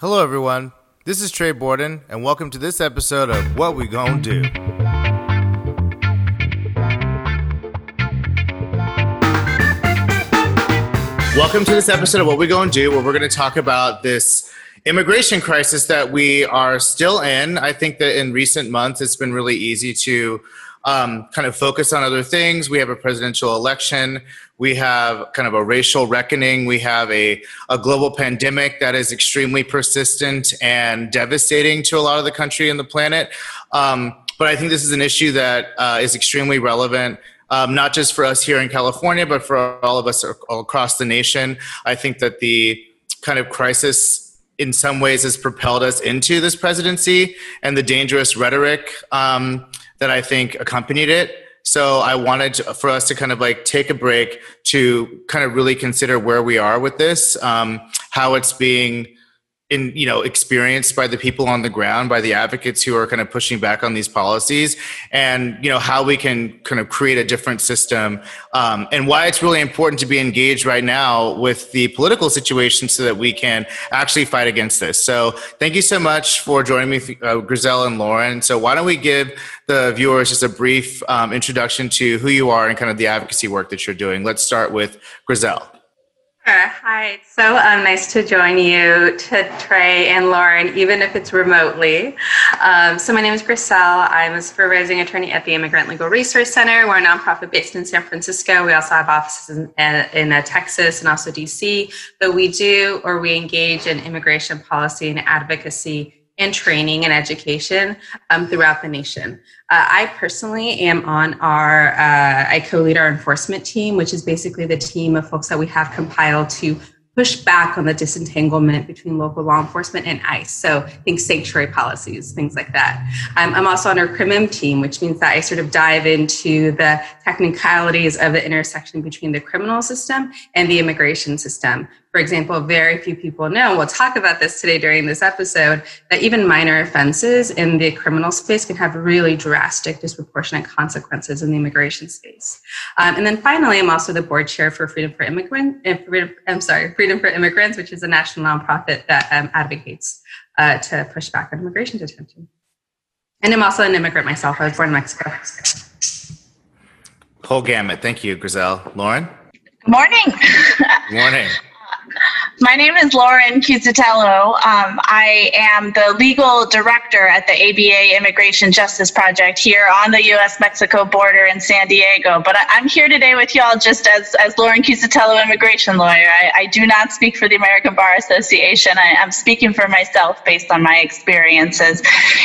Hello, everyone. This is Trey Borden, and welcome to this episode of What We Gonna Do. Welcome to this episode of What We Gonna Do, where we're going to talk about this immigration crisis that we are still in. I think that in recent months, it's been really easy to um, kind of focus on other things. We have a presidential election. We have kind of a racial reckoning. We have a, a global pandemic that is extremely persistent and devastating to a lot of the country and the planet. Um, but I think this is an issue that uh, is extremely relevant. Um, not just for us here in California, but for all of us across the nation. I think that the kind of crisis in some ways has propelled us into this presidency and the dangerous rhetoric um, that I think accompanied it. So I wanted to, for us to kind of like take a break to kind of really consider where we are with this, um, how it's being in you know experienced by the people on the ground by the advocates who are kind of pushing back on these policies and you know how we can kind of create a different system um, and why it's really important to be engaged right now with the political situation so that we can actually fight against this. So thank you so much for joining me uh, Griselle and Lauren. So why don't we give the viewers just a brief um, introduction to who you are and kind of the advocacy work that you're doing? Let's start with Griselle Hi, it's so um, nice to join you, to Trey and Lauren, even if it's remotely. Um, so, my name is Griselle. I'm a supervising attorney at the Immigrant Legal Resource Center. We're a nonprofit based in San Francisco. We also have offices in, in uh, Texas and also DC. But we do or we engage in immigration policy and advocacy and training and education um, throughout the nation. Uh, I personally am on our, uh, I co lead our enforcement team, which is basically the team of folks that we have compiled to push back on the disentanglement between local law enforcement and ICE. So think sanctuary policies, things like that. Um, I'm also on our CRIMIM team, which means that I sort of dive into the technicalities of the intersection between the criminal system and the immigration system for example, very few people know, we'll talk about this today during this episode, that even minor offenses in the criminal space can have really drastic, disproportionate consequences in the immigration space. Um, and then finally, I'm also the board chair for Freedom for Immigrants, uh, I'm sorry, Freedom for Immigrants, which is a national nonprofit that um, advocates uh, to push back on immigration detention. And I'm also an immigrant myself. I was born in Mexico. Whole gamut. Thank you, Griselle. Lauren? Good morning. Good morning. My name is Lauren Cusatello. Um, I am the legal director at the ABA Immigration Justice Project here on the U.S. Mexico border in San Diego. But I, am here today with y'all just as, as Lauren Cusatello, immigration lawyer. I, I do not speak for the American Bar Association. I, am speaking for myself based on my experiences.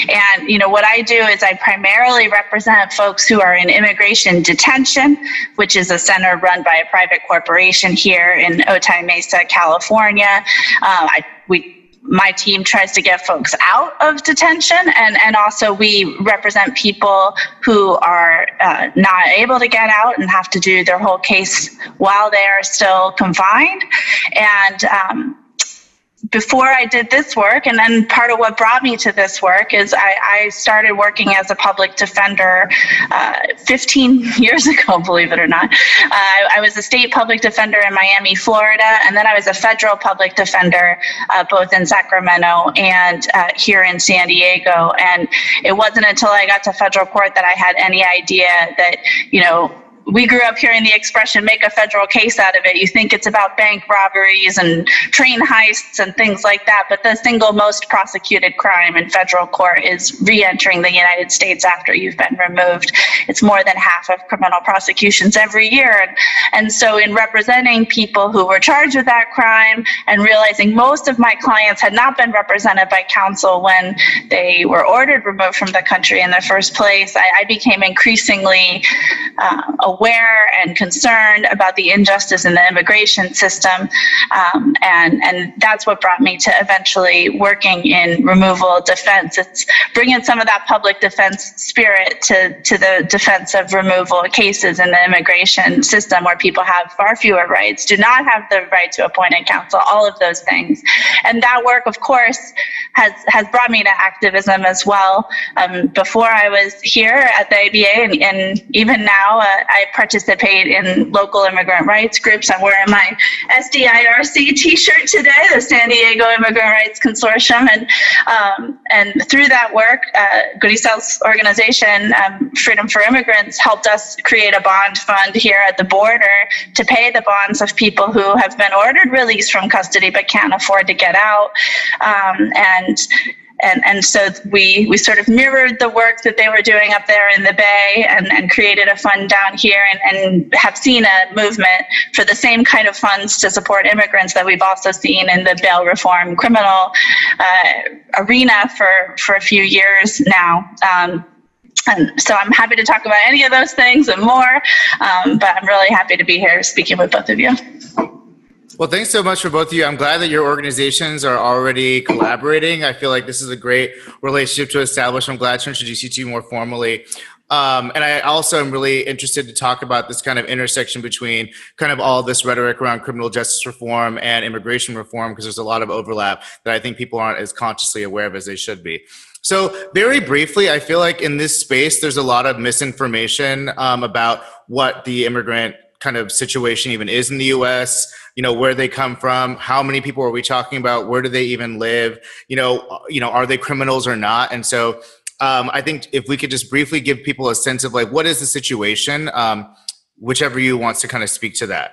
And, you know, what I do is I primarily represent folks who are in immigration detention, which is a center run by a private corporation here in Otay Mesa, California. California. Uh, I, we my team tries to get folks out of detention and, and also we represent people who are uh, not able to get out and have to do their whole case while they are still confined and um, before I did this work, and then part of what brought me to this work is I, I started working as a public defender uh, 15 years ago, believe it or not. Uh, I was a state public defender in Miami, Florida, and then I was a federal public defender uh, both in Sacramento and uh, here in San Diego. And it wasn't until I got to federal court that I had any idea that, you know, we grew up hearing the expression make a federal case out of it. You think it's about bank robberies and train heists and things like that, but the single most prosecuted crime in federal court is re entering the United States after you've been removed. It's more than half of criminal prosecutions every year. And, and so, in representing people who were charged with that crime and realizing most of my clients had not been represented by counsel when they were ordered removed from the country in the first place, I, I became increasingly uh, aware and concerned about the injustice in the immigration system. Um, and, and that's what brought me to eventually working in removal defense. It's bringing some of that public defense spirit to, to the defense of removal cases in the immigration system where people have far fewer rights, do not have the right to appoint a counsel, all of those things. And that work, of course, has has brought me to activism as well. Um, before I was here at the ABA, and, and even now, uh, I participate in local immigrant rights groups. I'm wearing my SDIRC T-shirt today, the San Diego Immigrant Rights Consortium, and um, and through that work, uh, organization, um, Freedom for Immigrants, helped us create a bond fund here at the border to pay the bonds of people who have been ordered released from custody but can't afford to get out. Um, and and and so we we sort of mirrored the work that they were doing up there in the bay and, and created a fund down here and, and have seen a movement for the same kind of funds to support immigrants that we've also seen in the bail reform criminal uh, arena for for a few years now um, and so I'm happy to talk about any of those things and more, um, but I'm really happy to be here speaking with both of you. Well, thanks so much for both of you. I'm glad that your organizations are already collaborating. I feel like this is a great relationship to establish. I'm glad to introduce you to you more formally. Um, and I also am really interested to talk about this kind of intersection between kind of all this rhetoric around criminal justice reform and immigration reform, because there's a lot of overlap that I think people aren't as consciously aware of as they should be. So, very briefly, I feel like in this space, there's a lot of misinformation um, about what the immigrant kind of situation even is in the US, you know, where they come from, how many people are we talking about, where do they even live, you know, you know, are they criminals or not? And so um, I think if we could just briefly give people a sense of like what is the situation, um, whichever you wants to kind of speak to that.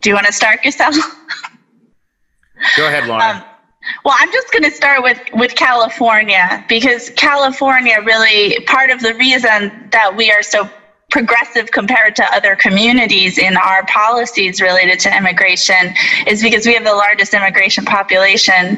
Do you want to start yourself? Go ahead, Lauren. Um, well, I'm just going to start with, with California because California really, part of the reason that we are so progressive compared to other communities in our policies related to immigration is because we have the largest immigration population,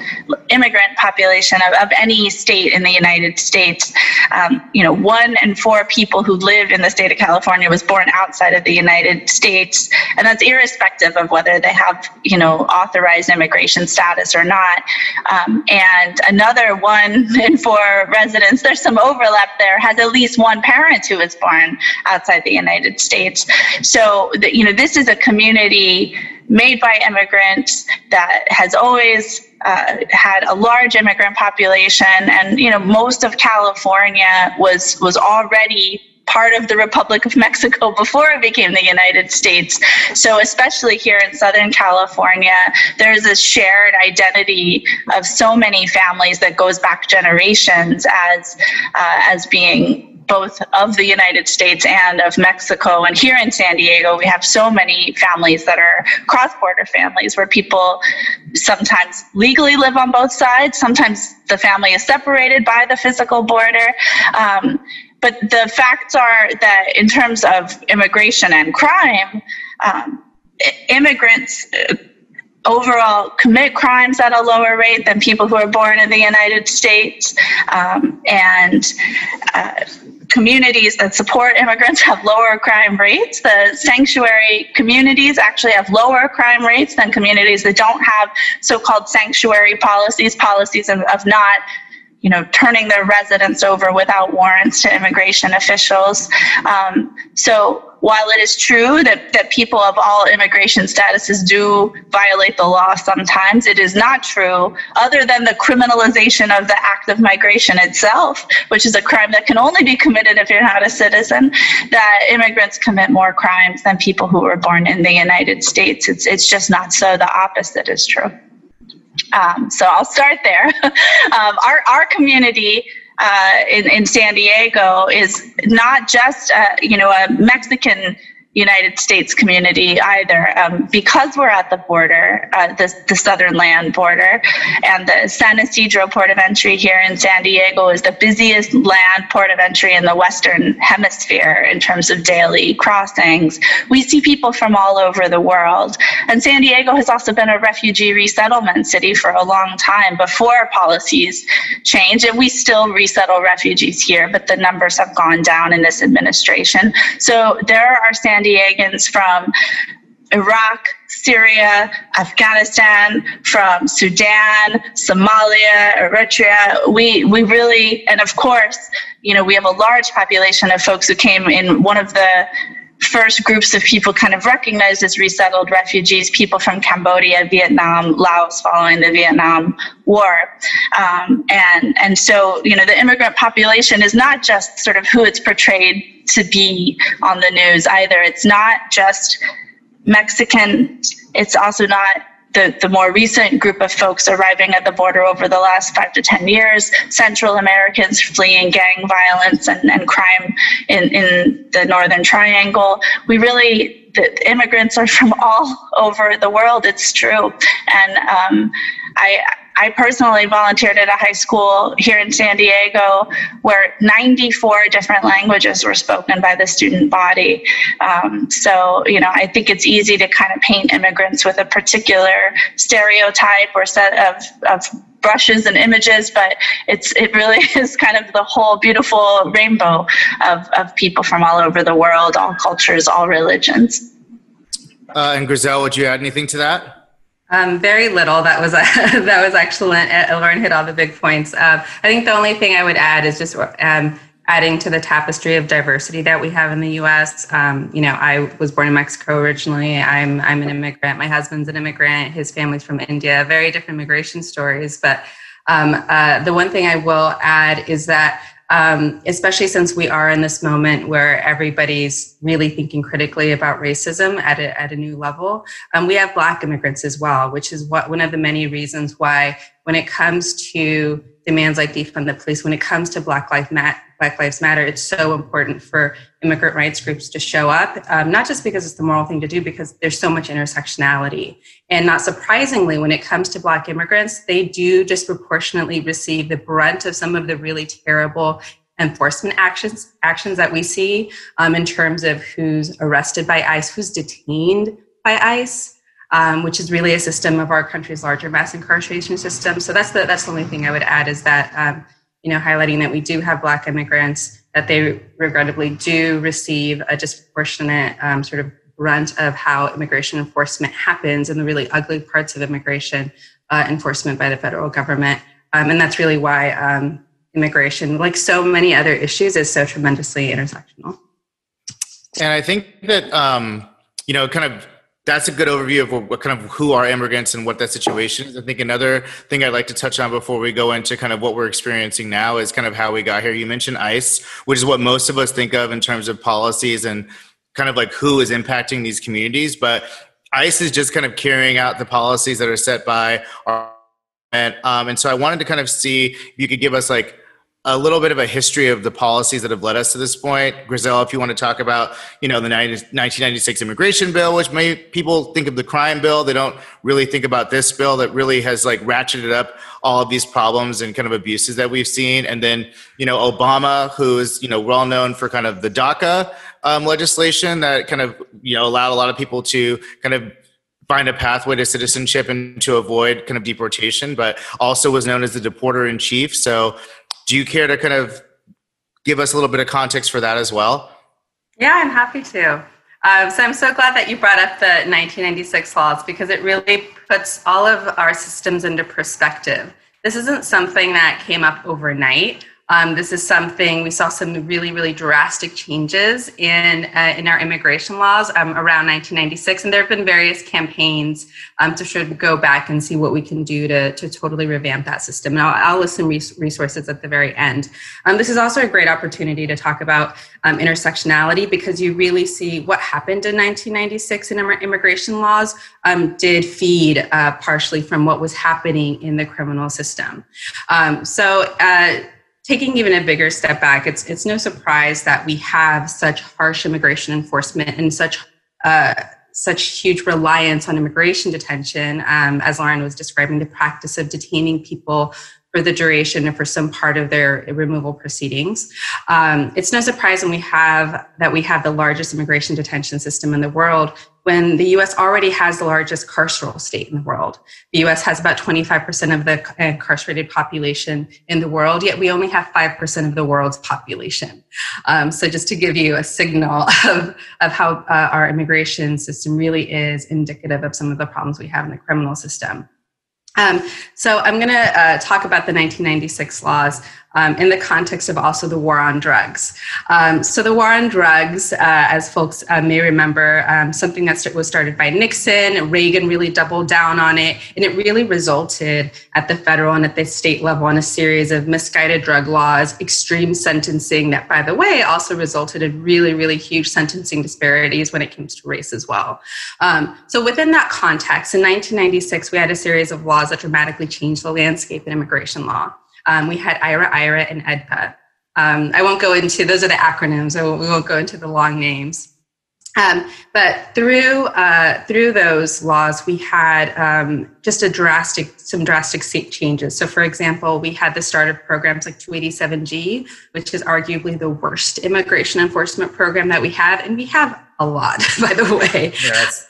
immigrant population of, of any state in the United States. Um, you know, one in four people who live in the state of California was born outside of the United States, and that's irrespective of whether they have, you know, authorized immigration status or not. Um, and another one in four residents, there's some overlap there, has at least one parent who was born outside outside the United States. So, the, you know, this is a community made by immigrants that has always uh, had a large immigrant population, and you know, most of California was was already part of the Republic of Mexico before it became the United States. So, especially here in Southern California, there's this shared identity of so many families that goes back generations as uh, as being both of the United States and of Mexico. And here in San Diego, we have so many families that are cross border families where people sometimes legally live on both sides, sometimes the family is separated by the physical border. Um, but the facts are that in terms of immigration and crime, um, immigrants uh, overall commit crimes at a lower rate than people who are born in the United States. Um, and uh, communities that support immigrants have lower crime rates. The sanctuary communities actually have lower crime rates than communities that don't have so called sanctuary policies, policies of, of not you know, turning their residents over without warrants to immigration officials. Um, so while it is true that, that people of all immigration statuses do violate the law sometimes, it is not true, other than the criminalization of the act of migration itself, which is a crime that can only be committed if you're not a citizen, that immigrants commit more crimes than people who were born in the United States. It's, it's just not so. The opposite is true. Um, so I'll start there. um, our, our community uh, in, in San Diego is not just, you know, a Mexican United States community either. Um, because we're at the border, uh, the, the southern land border, and the San Ysidro port of entry here in San Diego is the busiest land port of entry in the Western Hemisphere in terms of daily crossings. We see people from all over the world. And San Diego has also been a refugee resettlement city for a long time before policies change, And we still resettle refugees here, but the numbers have gone down in this administration. So there are San Diegans from Iraq, Syria, Afghanistan, from Sudan, Somalia, Eritrea. We, we really, and of course, you know, we have a large population of folks who came in one of the first groups of people kind of recognized as resettled refugees, people from Cambodia, Vietnam, Laos following the Vietnam War. Um, and, and so, you know, the immigrant population is not just sort of who it's portrayed to be on the news either. It's not just Mexican, it's also not the, the more recent group of folks arriving at the border over the last five to 10 years, Central Americans fleeing gang violence and, and crime in, in the Northern Triangle. We really, the immigrants are from all over the world, it's true. And um, I, I personally volunteered at a high school here in San Diego where 94 different languages were spoken by the student body. Um, so, you know, I think it's easy to kind of paint immigrants with a particular stereotype or set of, of brushes and images, but it's it really is kind of the whole beautiful rainbow of, of people from all over the world, all cultures, all religions. Uh, and Griselle, would you add anything to that? Um, very little. That was that was excellent. Uh, Lauren hit all the big points. Uh, I think the only thing I would add is just um, adding to the tapestry of diversity that we have in the U.S. Um, you know, I was born in Mexico originally. I'm I'm an immigrant. My husband's an immigrant. His family's from India. Very different immigration stories. But um, uh, the one thing I will add is that um, especially since we are in this moment where everybody's really thinking critically about racism at a, at a new level. Um, we have Black immigrants as well, which is what one of the many reasons why, when it comes to demands like defund the police, when it comes to Black Lives Matter, Black Lives Matter, it's so important for immigrant rights groups to show up, um, not just because it's the moral thing to do, because there's so much intersectionality. And not surprisingly, when it comes to Black immigrants, they do disproportionately receive the brunt of some of the really terrible enforcement actions actions that we see um, in terms of who's arrested by ICE, who's detained by ICE. Um, which is really a system of our country's larger mass incarceration system. So that's the that's the only thing I would add is that um, you know, highlighting that we do have Black immigrants, that they regrettably do receive a disproportionate um, sort of brunt of how immigration enforcement happens and the really ugly parts of immigration uh, enforcement by the federal government. Um, and that's really why um, immigration, like so many other issues, is so tremendously intersectional. And I think that, um, you know, kind of that's a good overview of what, kind of who are immigrants and what that situation is. I think another thing I'd like to touch on before we go into kind of what we're experiencing now is kind of how we got here. You mentioned ICE, which is what most of us think of in terms of policies and kind of like who is impacting these communities. But ICE is just kind of carrying out the policies that are set by our and, um, and so I wanted to kind of see if you could give us like a little bit of a history of the policies that have led us to this point. Griselle, if you want to talk about, you know, the 1996 immigration bill, which may people think of the crime bill, they don't really think about this bill that really has like ratcheted up all of these problems and kind of abuses that we've seen. And then, you know, Obama, who is, you know, well known for kind of the DACA um, legislation that kind of, you know, allowed a lot of people to kind of find a pathway to citizenship and to avoid kind of deportation, but also was known as the deporter in chief. So do you care to kind of give us a little bit of context for that as well? Yeah, I'm happy to. Um, so I'm so glad that you brought up the 1996 laws because it really puts all of our systems into perspective. This isn't something that came up overnight. Um, this is something we saw some really, really drastic changes in uh, in our immigration laws um, around 1996, and there have been various campaigns um, to sort of go back and see what we can do to, to totally revamp that system. And I'll, I'll list some res- resources at the very end. Um, this is also a great opportunity to talk about um, intersectionality because you really see what happened in 1996 in immigration laws um, did feed uh, partially from what was happening in the criminal system. so. Uh, taking even a bigger step back, it's it's no surprise that we have such harsh immigration enforcement and such uh, such huge reliance on immigration detention, um, as Lauren was describing, the practice of detaining people for the duration or for some part of their removal proceedings. Um, it's no surprise when we have that we have the largest immigration detention system in the world when the US already has the largest carceral state in the world. The US has about 25% of the incarcerated population in the world, yet we only have 5% of the world's population. Um, so, just to give you a signal of, of how uh, our immigration system really is indicative of some of the problems we have in the criminal system. Um, so I'm going to uh, talk about the 1996 laws. Um, in the context of also the war on drugs. Um, so, the war on drugs, uh, as folks uh, may remember, um, something that was started by Nixon, Reagan really doubled down on it, and it really resulted at the federal and at the state level on a series of misguided drug laws, extreme sentencing that, by the way, also resulted in really, really huge sentencing disparities when it comes to race as well. Um, so, within that context, in 1996, we had a series of laws that dramatically changed the landscape in immigration law. Um, we had IIRIRA, and AEDPA. Um, I won't go into those are the acronyms. I won't, we won't go into the long names. Um, but through uh, through those laws, we had um, just a drastic some drastic changes. So, for example, we had the start of programs like 287G, which is arguably the worst immigration enforcement program that we have, and we have a lot, by the way. Yes.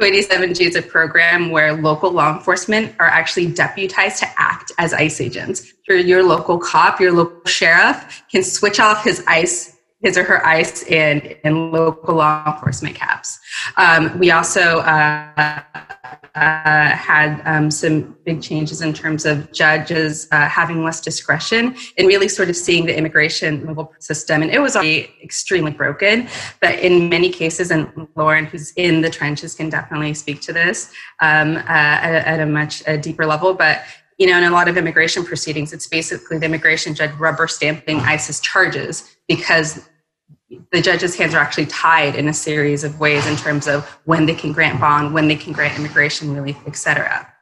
287G is a program where local law enforcement are actually deputized to act as ICE agents. Your local cop, your local sheriff can switch off his ICE his or her ICE and, local law enforcement caps. Um, we also uh, uh, had um, some big changes in terms of judges uh, having less discretion and really sort of seeing the immigration legal system. And it was already extremely broken, but in many cases, and Lauren, who's in the trenches, can definitely speak to this um, uh, at, at, a much deeper level. But you know, in a lot of immigration proceedings, it's basically the immigration judge rubber stamping ICE's charges because the judge's hands are actually tied in a series of ways in terms of when they can grant bond, when they can grant immigration relief, et cetera.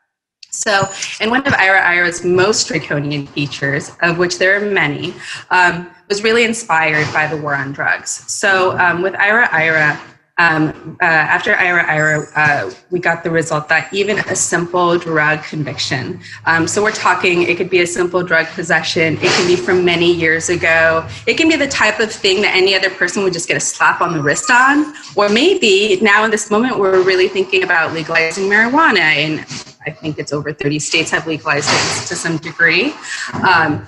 So, and one of IIRIRA's most draconian features, of which there are many, um, was really inspired by the war on drugs. So, um, with IIRIRA, um, uh, after IIRIRA, uh, we got the result that even a simple drug conviction, um, so we're talking, it could be a simple drug possession, it can be from many years ago, it can be the type of thing that any other person would just get a slap on the wrist on, or maybe now in this moment we're really thinking about legalizing marijuana, and I think it's over 30 states have legalized it to some degree. Um,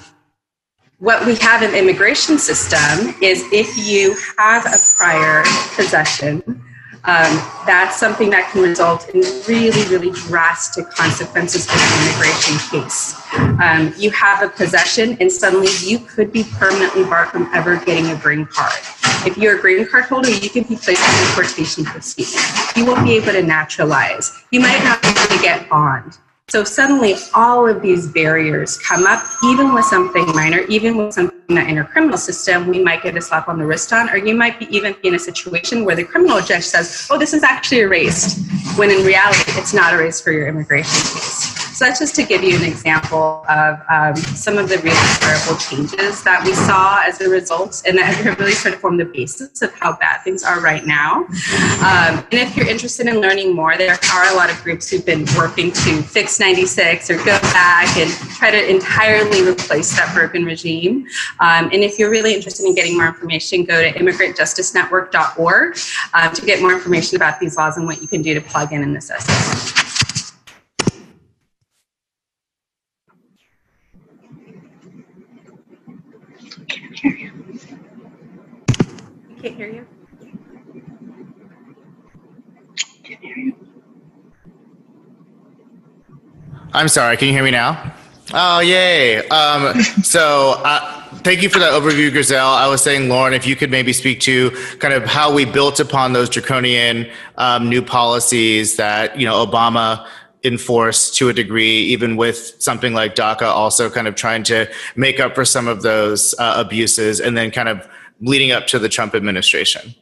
what we have in the immigration system is if you have a prior possession, um, that's something that can result in really, really drastic consequences for the immigration case. Um, you have a possession, and suddenly you could be permanently barred from ever getting a green card. If you're a green card holder, you can be placed in deportation proceedings. You won't be able to naturalize. You might not be able to get bond. So suddenly all of these barriers come up, even with something minor, even with something that in our criminal system we might get a slap on the wrist on, or you might be even in a situation where the criminal judge says, oh, this is actually erased, when in reality it's not erased for your immigration case. So that's just to give you an example of um, some of the really terrible changes that we saw as a result, and that have really sort of formed the basis of how bad things are right now. Um, and if you're interested in learning more, there are a lot of groups who've been working to fix 96 or go back and try to entirely replace that broken regime. Um, and if you're really interested in getting more information, go to immigrantjusticenetwork.org um, to get more information about these laws and what you can do to plug in in this system. Can't hear you. Can't hear you. I'm sorry. Can you hear me now? Oh, yay. Um, so, uh, thank you for that overview, Griselle. I was saying, Lauren, if you could maybe speak to kind of how we built upon those draconian um, new policies that, you know, Obama enforced to a degree, even with something like DACA also kind of trying to make up for some of those uh, abuses and then kind of leading up to the Trump administration?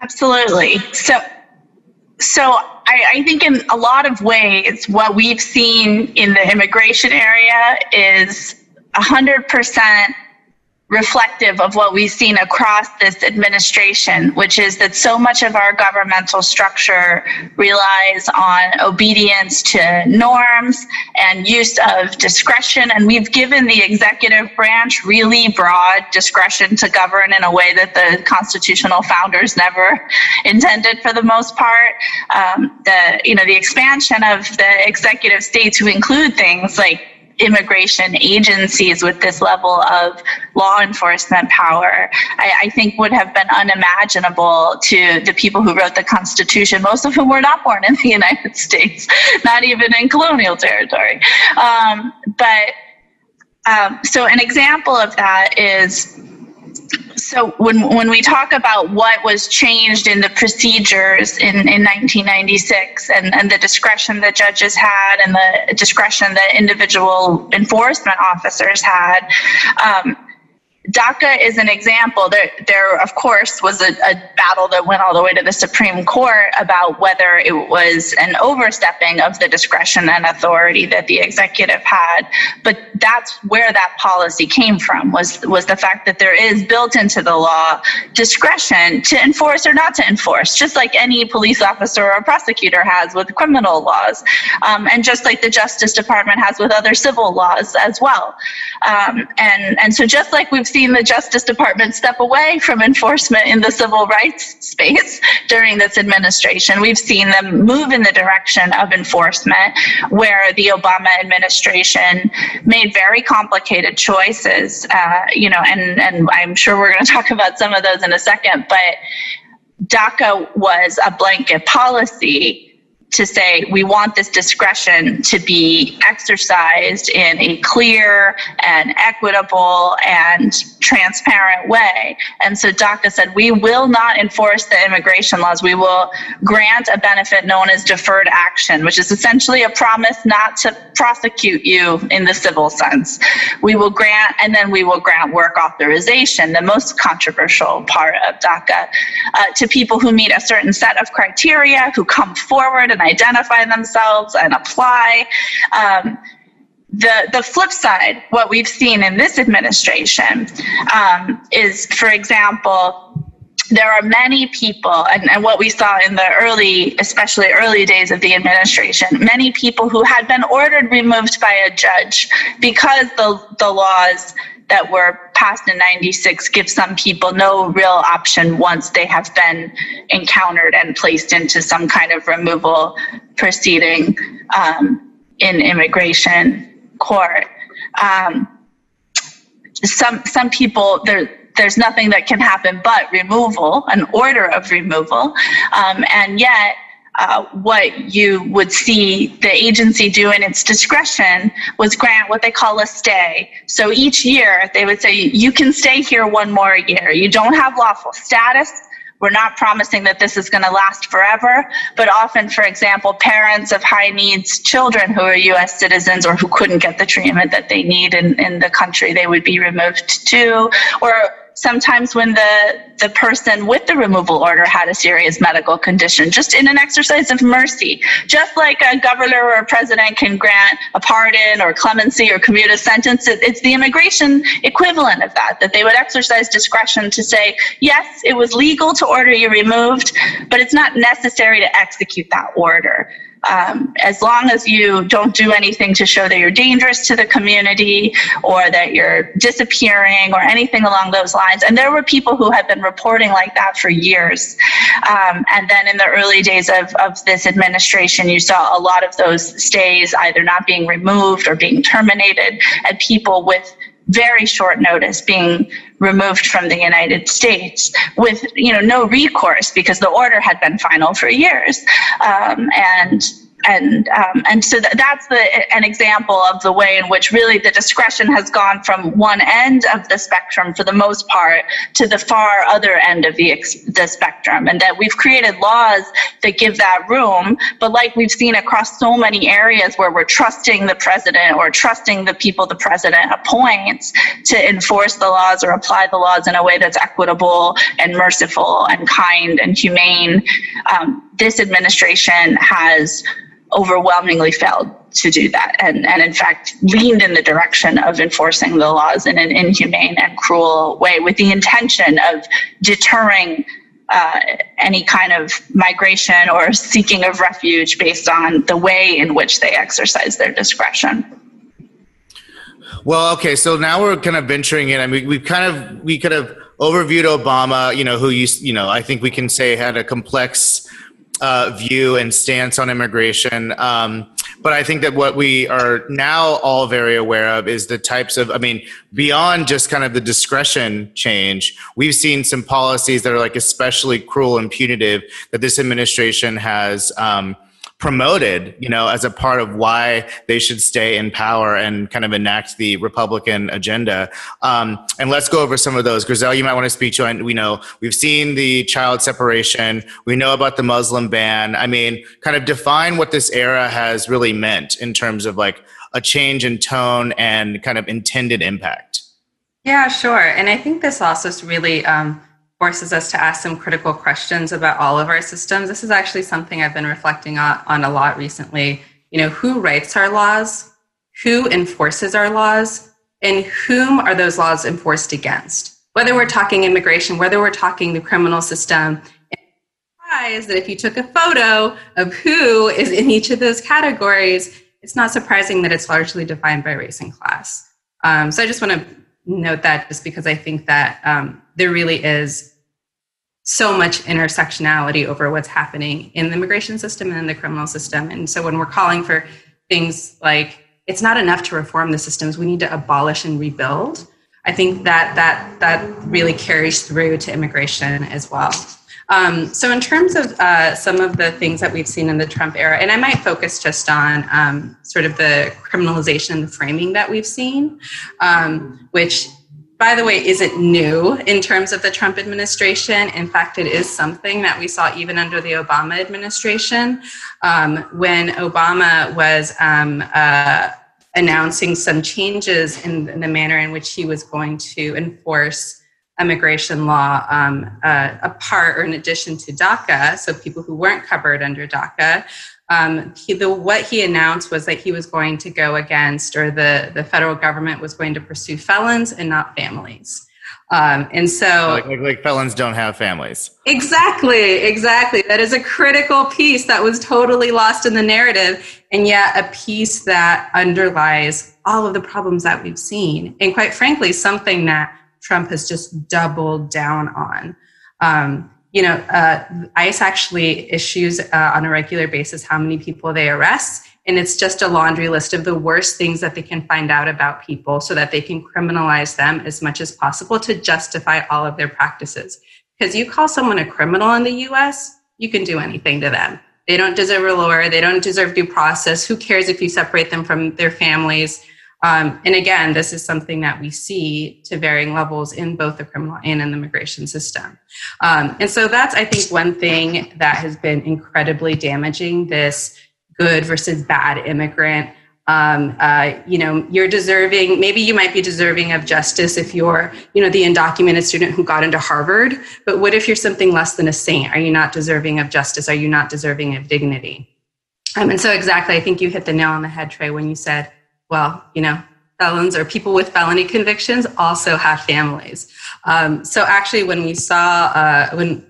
Absolutely. So, so I, I, think in a lot of ways, what we've seen in the immigration area is 100% reflective of what we've seen across this administration, which is that so much of our governmental structure relies on obedience to norms and use of discretion. And we've given the executive branch really broad discretion to govern in a way that the constitutional founders never intended for the most part. Um, the, you know, the expansion of the executive state to include things like immigration agencies with this level of law enforcement power, I, I, think would have been unimaginable to the people who wrote the Constitution, most of whom were not born in the United States, not even in colonial territory. Um, but Um, so an example of that is so when when we talk about what was changed in the procedures in, in 1996 and, and the discretion that judges had and the discretion that individual enforcement officers had, um, DACA is an example. There, there of course, was a, a, battle that went all the way to the Supreme Court about whether it was an overstepping of the discretion and authority that the executive had. But that's where that policy came from was was the fact that there is built into the law discretion to enforce or not to enforce, just like any police officer or prosecutor has with criminal laws, um, and just like the Justice Department has with other civil laws as well. Um, and and so just like we've seen seen the Justice Department step away from enforcement in the civil rights space during this administration. We've seen them move in the direction of enforcement, where the Obama administration made very complicated choices. Uh, you know, and and I'm sure we're going to talk about some of those in a second, but. DACA was a blanket policy to say we want this discretion to be exercised in a clear and equitable and transparent way. And so DACA said, we will not enforce the immigration laws. We will grant a benefit known as deferred action, which is essentially a promise not to prosecute you in the civil sense. We will grant, and then we will grant work authorization, the most controversial part of DACA, uh, to people who meet a certain set of criteria, who come forward and identify themselves and apply. Um, the the flip side, what we've seen in this administration um, is, for example, there are many people, and, and, what we saw in the early, especially early days of the administration, many people who had been ordered removed by a judge because the, the laws that were passed in 96 give some people no real option once they have been encountered and placed into some kind of removal proceeding um, in immigration court. Um, some some people there there's nothing that can happen but removal, an order of removal, um, and yet uh, what you would see the agency do in its discretion was grant what they call a stay. So each year they would say, you can stay here one more year. You don't have lawful status. We're not promising that this is going to last forever, but often, for example, parents of high needs children who are US citizens or who couldn't get the treatment that they need in, in the country, they would be removed to, Or sometimes when the, the person with the removal order had a serious medical condition, just in an exercise of mercy. Just like a governor or a president can grant a pardon or clemency or commute a sentence, it's the immigration equivalent of that, that they would exercise discretion to say, yes, it was legal to order you removed, but it's not necessary to execute that order um, as long as you don't do anything to show that you're dangerous to the community or that you're disappearing or anything along those lines. And there were people who had been reporting like that for years. Um, and then in the early days of, of this administration, you saw a lot of those stays either not being removed or being terminated, and people with very short notice being removed from the United States with you know no recourse because the order had been final for years. Um, and and um, and so th- that's the an example of the way in which really the discretion has gone from one end of the spectrum for the most part to the far other end of the ex- the spectrum, and that we've created laws that give that room. But like we've seen across so many areas where we're trusting the president or trusting the people the president appoints to enforce the laws or apply the laws in a way that's equitable and merciful and kind and humane. Um, this administration has overwhelmingly failed to do that and, and in fact leaned in the direction of enforcing the laws in an inhumane and cruel way with the intention of deterring uh, any kind of migration or seeking of refuge based on the way in which they exercise their discretion. Well, okay, so now we're kind of venturing in. I mean, we've kind of we could have overviewed Obama, you know, who you you know, I think we can say had a complex uh, view and stance on immigration. Um, but I think that what we are now all very aware of is the types of, I mean, beyond just kind of the discretion change, we've seen some policies that are like especially cruel and punitive that this administration has um, promoted, you know, as a part of why they should stay in power and kind of enact the Republican agenda. Um, and let's go over some of those. Griselle, you might want to speak to. And we know we've seen the child separation. We know about the Muslim ban. I mean, kind of define what this era has really meant in terms of like a change in tone and kind of intended impact. Yeah, sure. And I think this also is really um, forces us to ask some critical questions about all of our systems. This is actually something I've been reflecting on, on a lot recently. You know, who writes our laws? Who enforces our laws? And whom are those laws enforced against? Whether we're talking immigration, whether we're talking the criminal system, is that if you took a photo of who is in each of those categories, it's not surprising that it's largely defined by race and class. Um, so I just want to note that just because I think that um, there really is so much intersectionality over what's happening in the immigration system and in the criminal system. And so when we're calling for things like it's not enough to reform the systems, we need to abolish and rebuild. I think that that that really carries through to immigration as well. Um, so, in terms of uh, some of the things that we've seen in the Trump era, and I might focus just on um, sort of the criminalization framing that we've seen, um, which, by the way, isn't new in terms of the Trump administration. In fact, it is something that we saw even under the Obama administration um, when Obama was. Um, uh, announcing some changes in, in the manner in which he was going to enforce immigration law um, uh, apart or in addition to DACA, so people who weren't covered under DACA. Um, he, the, what he announced was that he was going to go against, or the, the federal government was going to pursue felons and not families. Um, and so, like, like, like, felons don't have families. Exactly, exactly. That is a critical piece that was totally lost in the narrative, and yet a piece that underlies all of the problems that we've seen. And quite frankly, something that Trump has just doubled down on. Um, you know, uh, ICE actually issues uh, on a regular basis how many people they arrest, and it's just a laundry list of the worst things that they can find out about people so that they can criminalize them as much as possible to justify all of their practices. Because you call someone a criminal in the US, you can do anything to them. They don't deserve a lawyer, they don't deserve due process. Who cares if you separate them from their families? Um, and again, this is something that we see to varying levels in both the criminal and in the immigration system. Um, and so that's, I think, one thing that has been incredibly damaging this good versus bad immigrant. Um, uh, you know, you're deserving, maybe you might be deserving of justice if you're, you know, the undocumented student who got into Harvard. But what if you're something less than a saint? Are you not deserving of justice? Are you not deserving of dignity? Um, and so, exactly, I think you hit the nail on the head, Trey, when you said, well, you know, felons or people with felony convictions also have families. Um, so actually, when we saw uh, when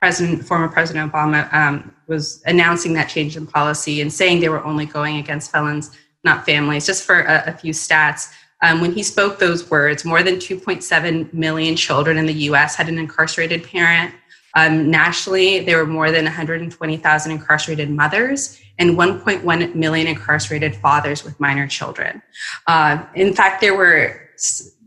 President, former President Obama um, was announcing that change in policy and saying they were only going against felons, not families, just for a, a few stats. Um, when he spoke those words, more than 2.7 million children in the US had an incarcerated parent. Um, nationally, there were more than 120,000 incarcerated mothers and 1.1 million incarcerated fathers with minor children. Uh, in fact, there were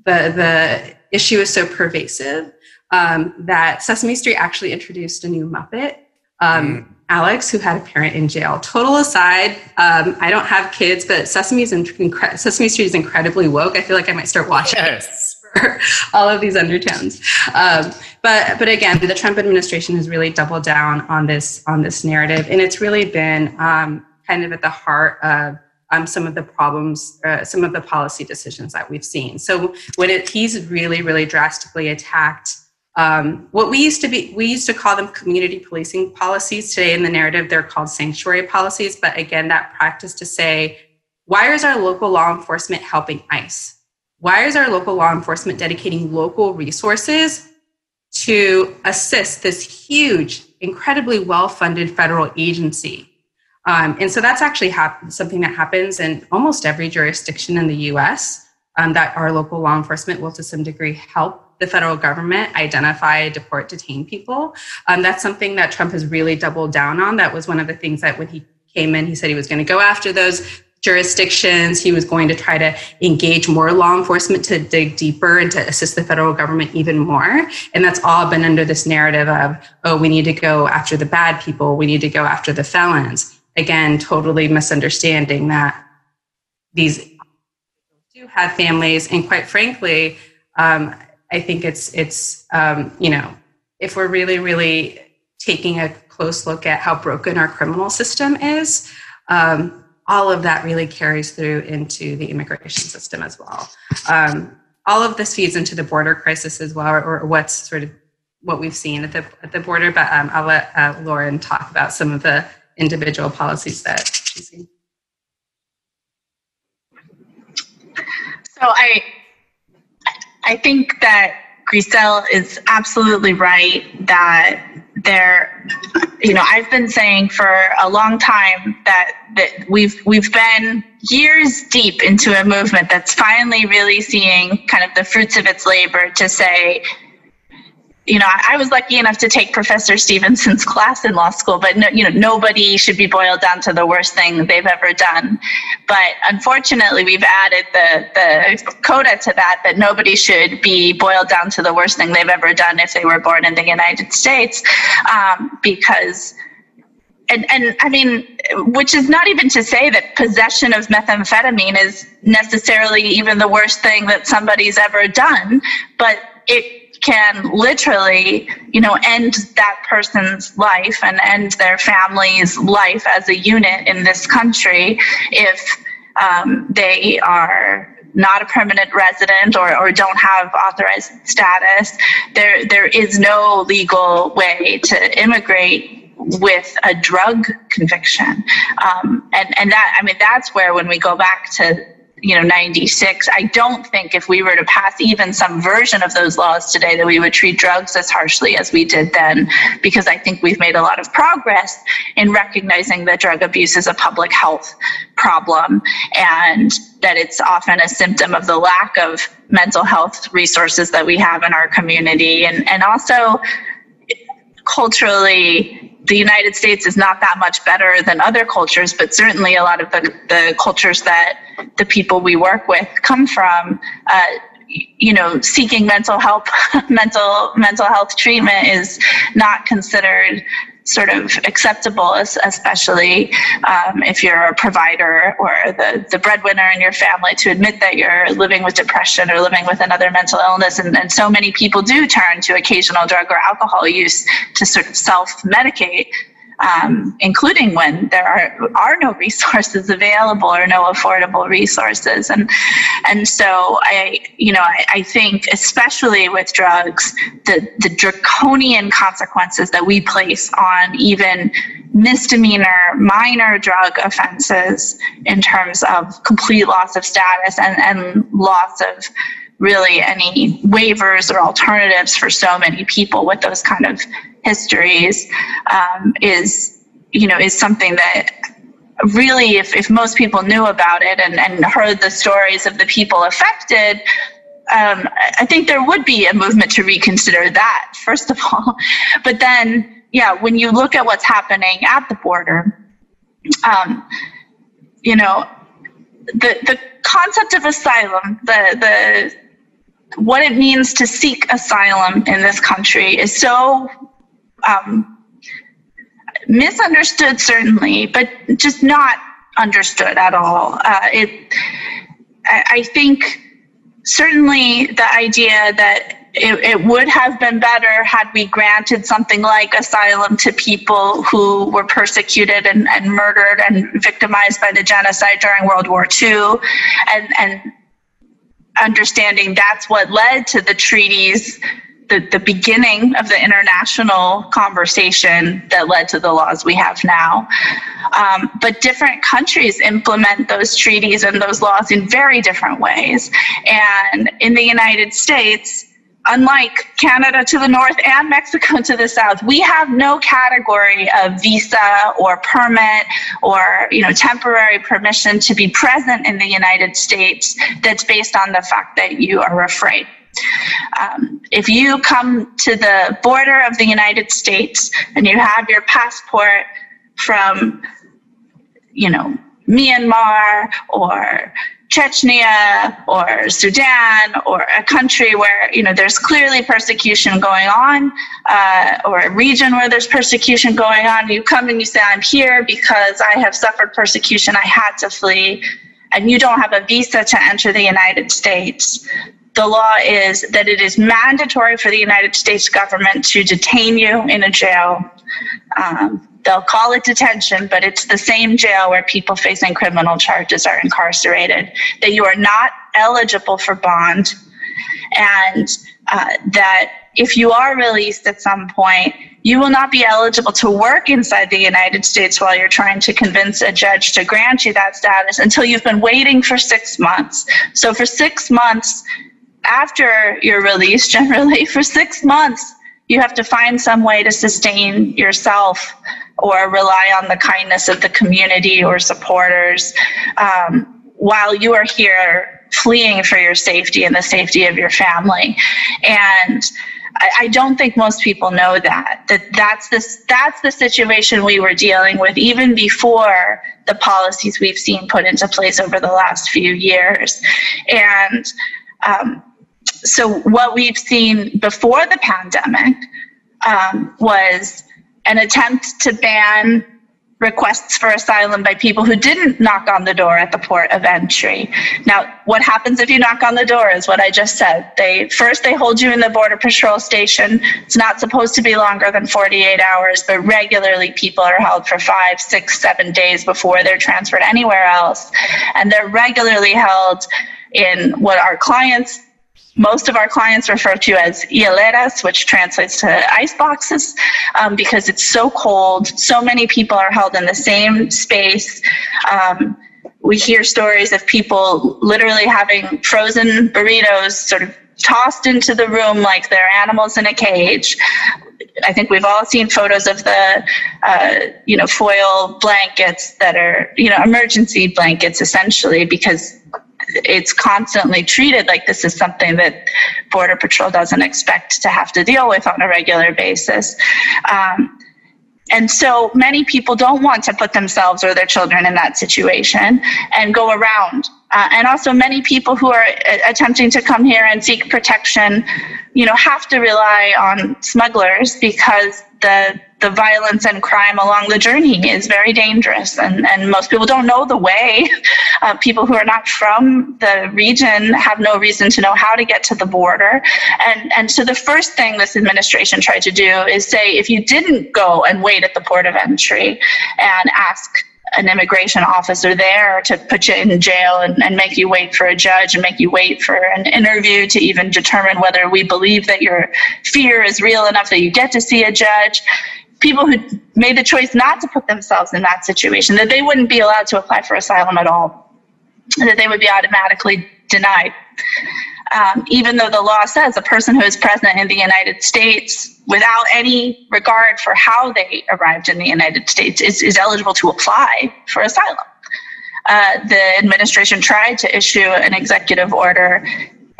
the the issue is so pervasive um, that Sesame Street actually introduced a new Muppet. Um, mm. Alex, who had a parent in jail. Total aside, um, I don't have kids, but Sesame, is incre- Sesame Street is incredibly woke. I feel like I might start watching. Yes. all of these undertones. Um, but but again, the Trump administration has really doubled down on this on this narrative, and it's really been um, kind of at the heart of um, some of the problems, uh, some of the policy decisions that we've seen. So when it, he's really really drastically attacked. Um, what we used to be, we used to call them community policing policies. Today, in the narrative, they're called sanctuary policies. But again, that practice to say, why is our local law enforcement helping ICE? Why is our local law enforcement dedicating local resources to assist this huge, incredibly well funded federal agency? Um, and so that's actually hap- something that happens in almost every jurisdiction in the US um, that our local law enforcement will, to some degree, help the federal government identify, deport, detain people. Um, that's something that Trump has really doubled down on. That was one of the things that when he came in, he said he was going to go after those jurisdictions. He was going to try to engage more law enforcement to dig deeper and to assist the federal government even more. And that's all been under this narrative of, oh, we need to go after the bad people, we need to go after the felons. again, totally misunderstanding that these do have families, and quite frankly, um, I think it's it's um, you know if we're really really taking a close look at how broken our criminal system is, um, all of that really carries through into the immigration system as well. Um, all of this feeds into the border crisis as well, or, or, what's sort of what we've seen at the at the border. But um, I'll let uh, Lauren talk about some of the individual policies that she's seen. So I I think that Griselle is absolutely right that there you know I've been saying for a long time that that we've we've been years deep into a movement that's finally really seeing kind of the fruits of its labor to say you know, I, was lucky enough to take Professor Stevenson's class in law school, but no, you know, nobody should be boiled down to the worst thing they've ever done. But unfortunately, we've added the the coda to that that nobody should be boiled down to the worst thing they've ever done if they were born in the United States, um, because. And, and I mean, which is not even to say that possession of methamphetamine is necessarily even the worst thing that somebody's ever done, but it can literally, you know, end that person's life and end their family's life as a unit in this country if um, they are not a permanent resident or, or don't have authorized status. There, there is no legal way to immigrate with a drug conviction. Um, and, and that, I mean, that's where when we go back to you know 96 i don't think if we were to pass even some version of those laws today that we would treat drugs as harshly as we did then because i think we've made a lot of progress in recognizing that drug abuse is a public health problem and that it's often a symptom of the lack of mental health resources that we have in our community. And and also culturally the United States is not that much better than other cultures, but certainly a lot of the, the cultures that the people we work with come from, uh, you know, seeking mental health, mental mental health treatment is not considered sort of acceptable, especially um, if you're a provider or the, the breadwinner in your family, to admit that you're living with depression or living with another mental illness. And, and so many people do turn to occasional drug or alcohol use to sort of self medicate um, including when there are, are no resources available or no affordable resources. And, and so I, you know, I, I think especially with drugs, the, the draconian consequences that we place on even misdemeanor, minor drug offenses in terms of complete loss of status and, and loss of really any waivers or alternatives for so many people with those kind of histories um, is you know is something that really if, if most people knew about it and, and heard the stories of the people affected um, i think there would be a movement to reconsider that first of all. But then yeah when you look at what's happening at the border um, you know the the concept of asylum the the what it means to seek asylum in this country is so um, misunderstood, certainly, but just not understood at all. Uh, it, I, I think, certainly the idea that it, it, would have been better had we granted something like asylum to people who were persecuted and, and murdered and victimized by the genocide during World War II, and, and understanding that's what led to the treaties the, the beginning of the international conversation that led to the laws we have now. Um, but different countries implement those treaties and those laws in very different ways. And in the United States, unlike Canada to the north and Mexico to the south, we have no category of visa or permit or you know temporary permission to be present in the United States that's based on the fact that you are afraid. Um, if you come to the border of the United States and you have your passport from, you know, Myanmar or Chechnya or Sudan or a country where you know there's clearly persecution going on, uh, or a region where there's persecution going on, you come and you say, "I'm here because I have suffered persecution. I had to flee," and you don't have a visa to enter the United States. The law is that it is mandatory for the United States government to detain you in a jail. Um, they'll call it detention, but it's the same jail where people facing criminal charges are incarcerated, that you are not eligible for bond, and uh, that if you are released at some point, you will not be eligible to work inside the United States while you're trying to convince a judge to grant you that status until you've been waiting for six months. So, for six months after your release, generally, for six months, you have to find some way to sustain yourself or rely on the kindness of the community or supporters um, while you are here fleeing for your safety and the safety of your family. And I, don't think most people know that that that's this that's the situation we were dealing with even before the policies we've seen put into place over the last few years. And um, so what we've seen before the pandemic um, was an attempt to ban requests for asylum by people who didn't knock on the door at the port of entry. Now, what happens if you knock on the door is what I just said. They first they hold you in the border patrol station. It's not supposed to be longer than 48 hours, but regularly people are held for five, six, seven days before they're transferred anywhere else. And they're regularly held in what our clients most of our clients refer to as hieleras, which translates to ice boxes, um, because it's so cold. So many people are held in the same space. Um, we hear stories of people literally having frozen burritos sort of tossed into the room like they're animals in a cage. I think we've all seen photos of the, uh, you know, foil blankets that are, you know, emergency blankets essentially because it's constantly treated like this is something that Border Patrol doesn't expect to have to deal with on a regular basis. Um, and so many people don't want to put themselves or their children in that situation and go around. Uh, and also many people who are uh, attempting to come here and seek protection, you know, have to rely on smugglers because the the violence and crime along the journey is very dangerous. And, and most people don't know the way. Uh, people who are not from the region have no reason to know how to get to the border. And and so the first thing this administration tried to do is say if you didn't go and wait at the port of entry and ask an immigration officer there to put you in jail and, and make you wait for a judge and make you wait for an interview to even determine whether we believe that your fear is real enough that you get to see a judge people who made the choice not to put themselves in that situation, that they wouldn't be allowed to apply for asylum at all, that they would be automatically denied. Um, even though the law says a person who is present in the United States without any regard for how they arrived in the United States is, is eligible to apply for asylum. Uh, the administration tried to issue an executive order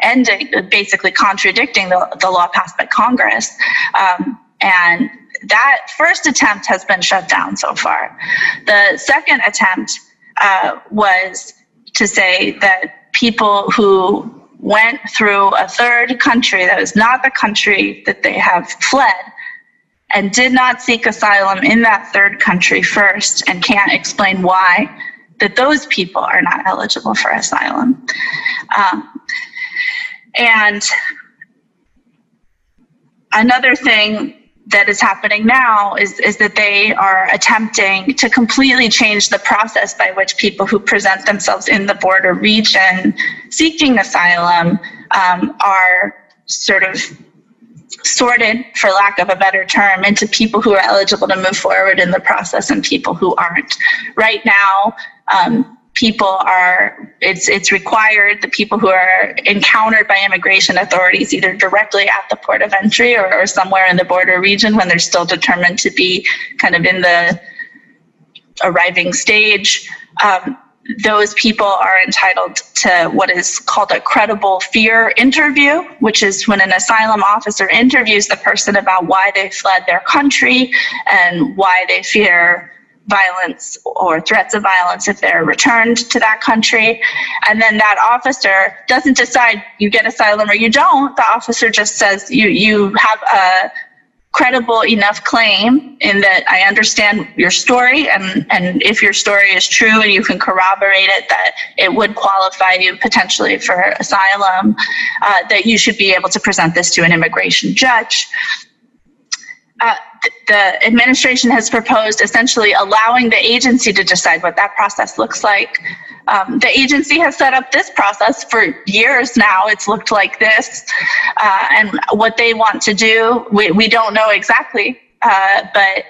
ending, basically contradicting the, the law passed by Congress. Um, and that first attempt has been shut down so far. The second attempt uh, was to say that people who went through a third country that was not the country that they have fled and did not seek asylum in that third country first and can't explain why, that those people are not eligible for asylum. Um, and another thing that is happening now is, is that they are attempting to completely change the process by which people who present themselves in the border region seeking asylum um, are sort of sorted, for lack of a better term, into people who are eligible to move forward in the process and people who aren't. Right now, um, people are it's it's required the people who are encountered by immigration authorities either directly at the port of entry or, or somewhere in the border region when they're still determined to be kind of in the arriving stage. Um, those people are entitled to what is called a credible fear interview, which is when an asylum officer interviews the person about why they fled their country and why they fear violence or threats of violence if they're returned to that country. And then that officer doesn't decide you get asylum or you don't. The officer just says you, you have a credible enough claim in that I understand your story and, and if your story is true and you can corroborate it that it would qualify you potentially for asylum, uh, that you should be able to present this to an immigration judge. Uh, the administration has proposed essentially allowing the agency to decide what that process looks like. Um, the agency has set up this process for years now. It's looked like this. Uh, and what they want to do, we, we don't know exactly, uh, but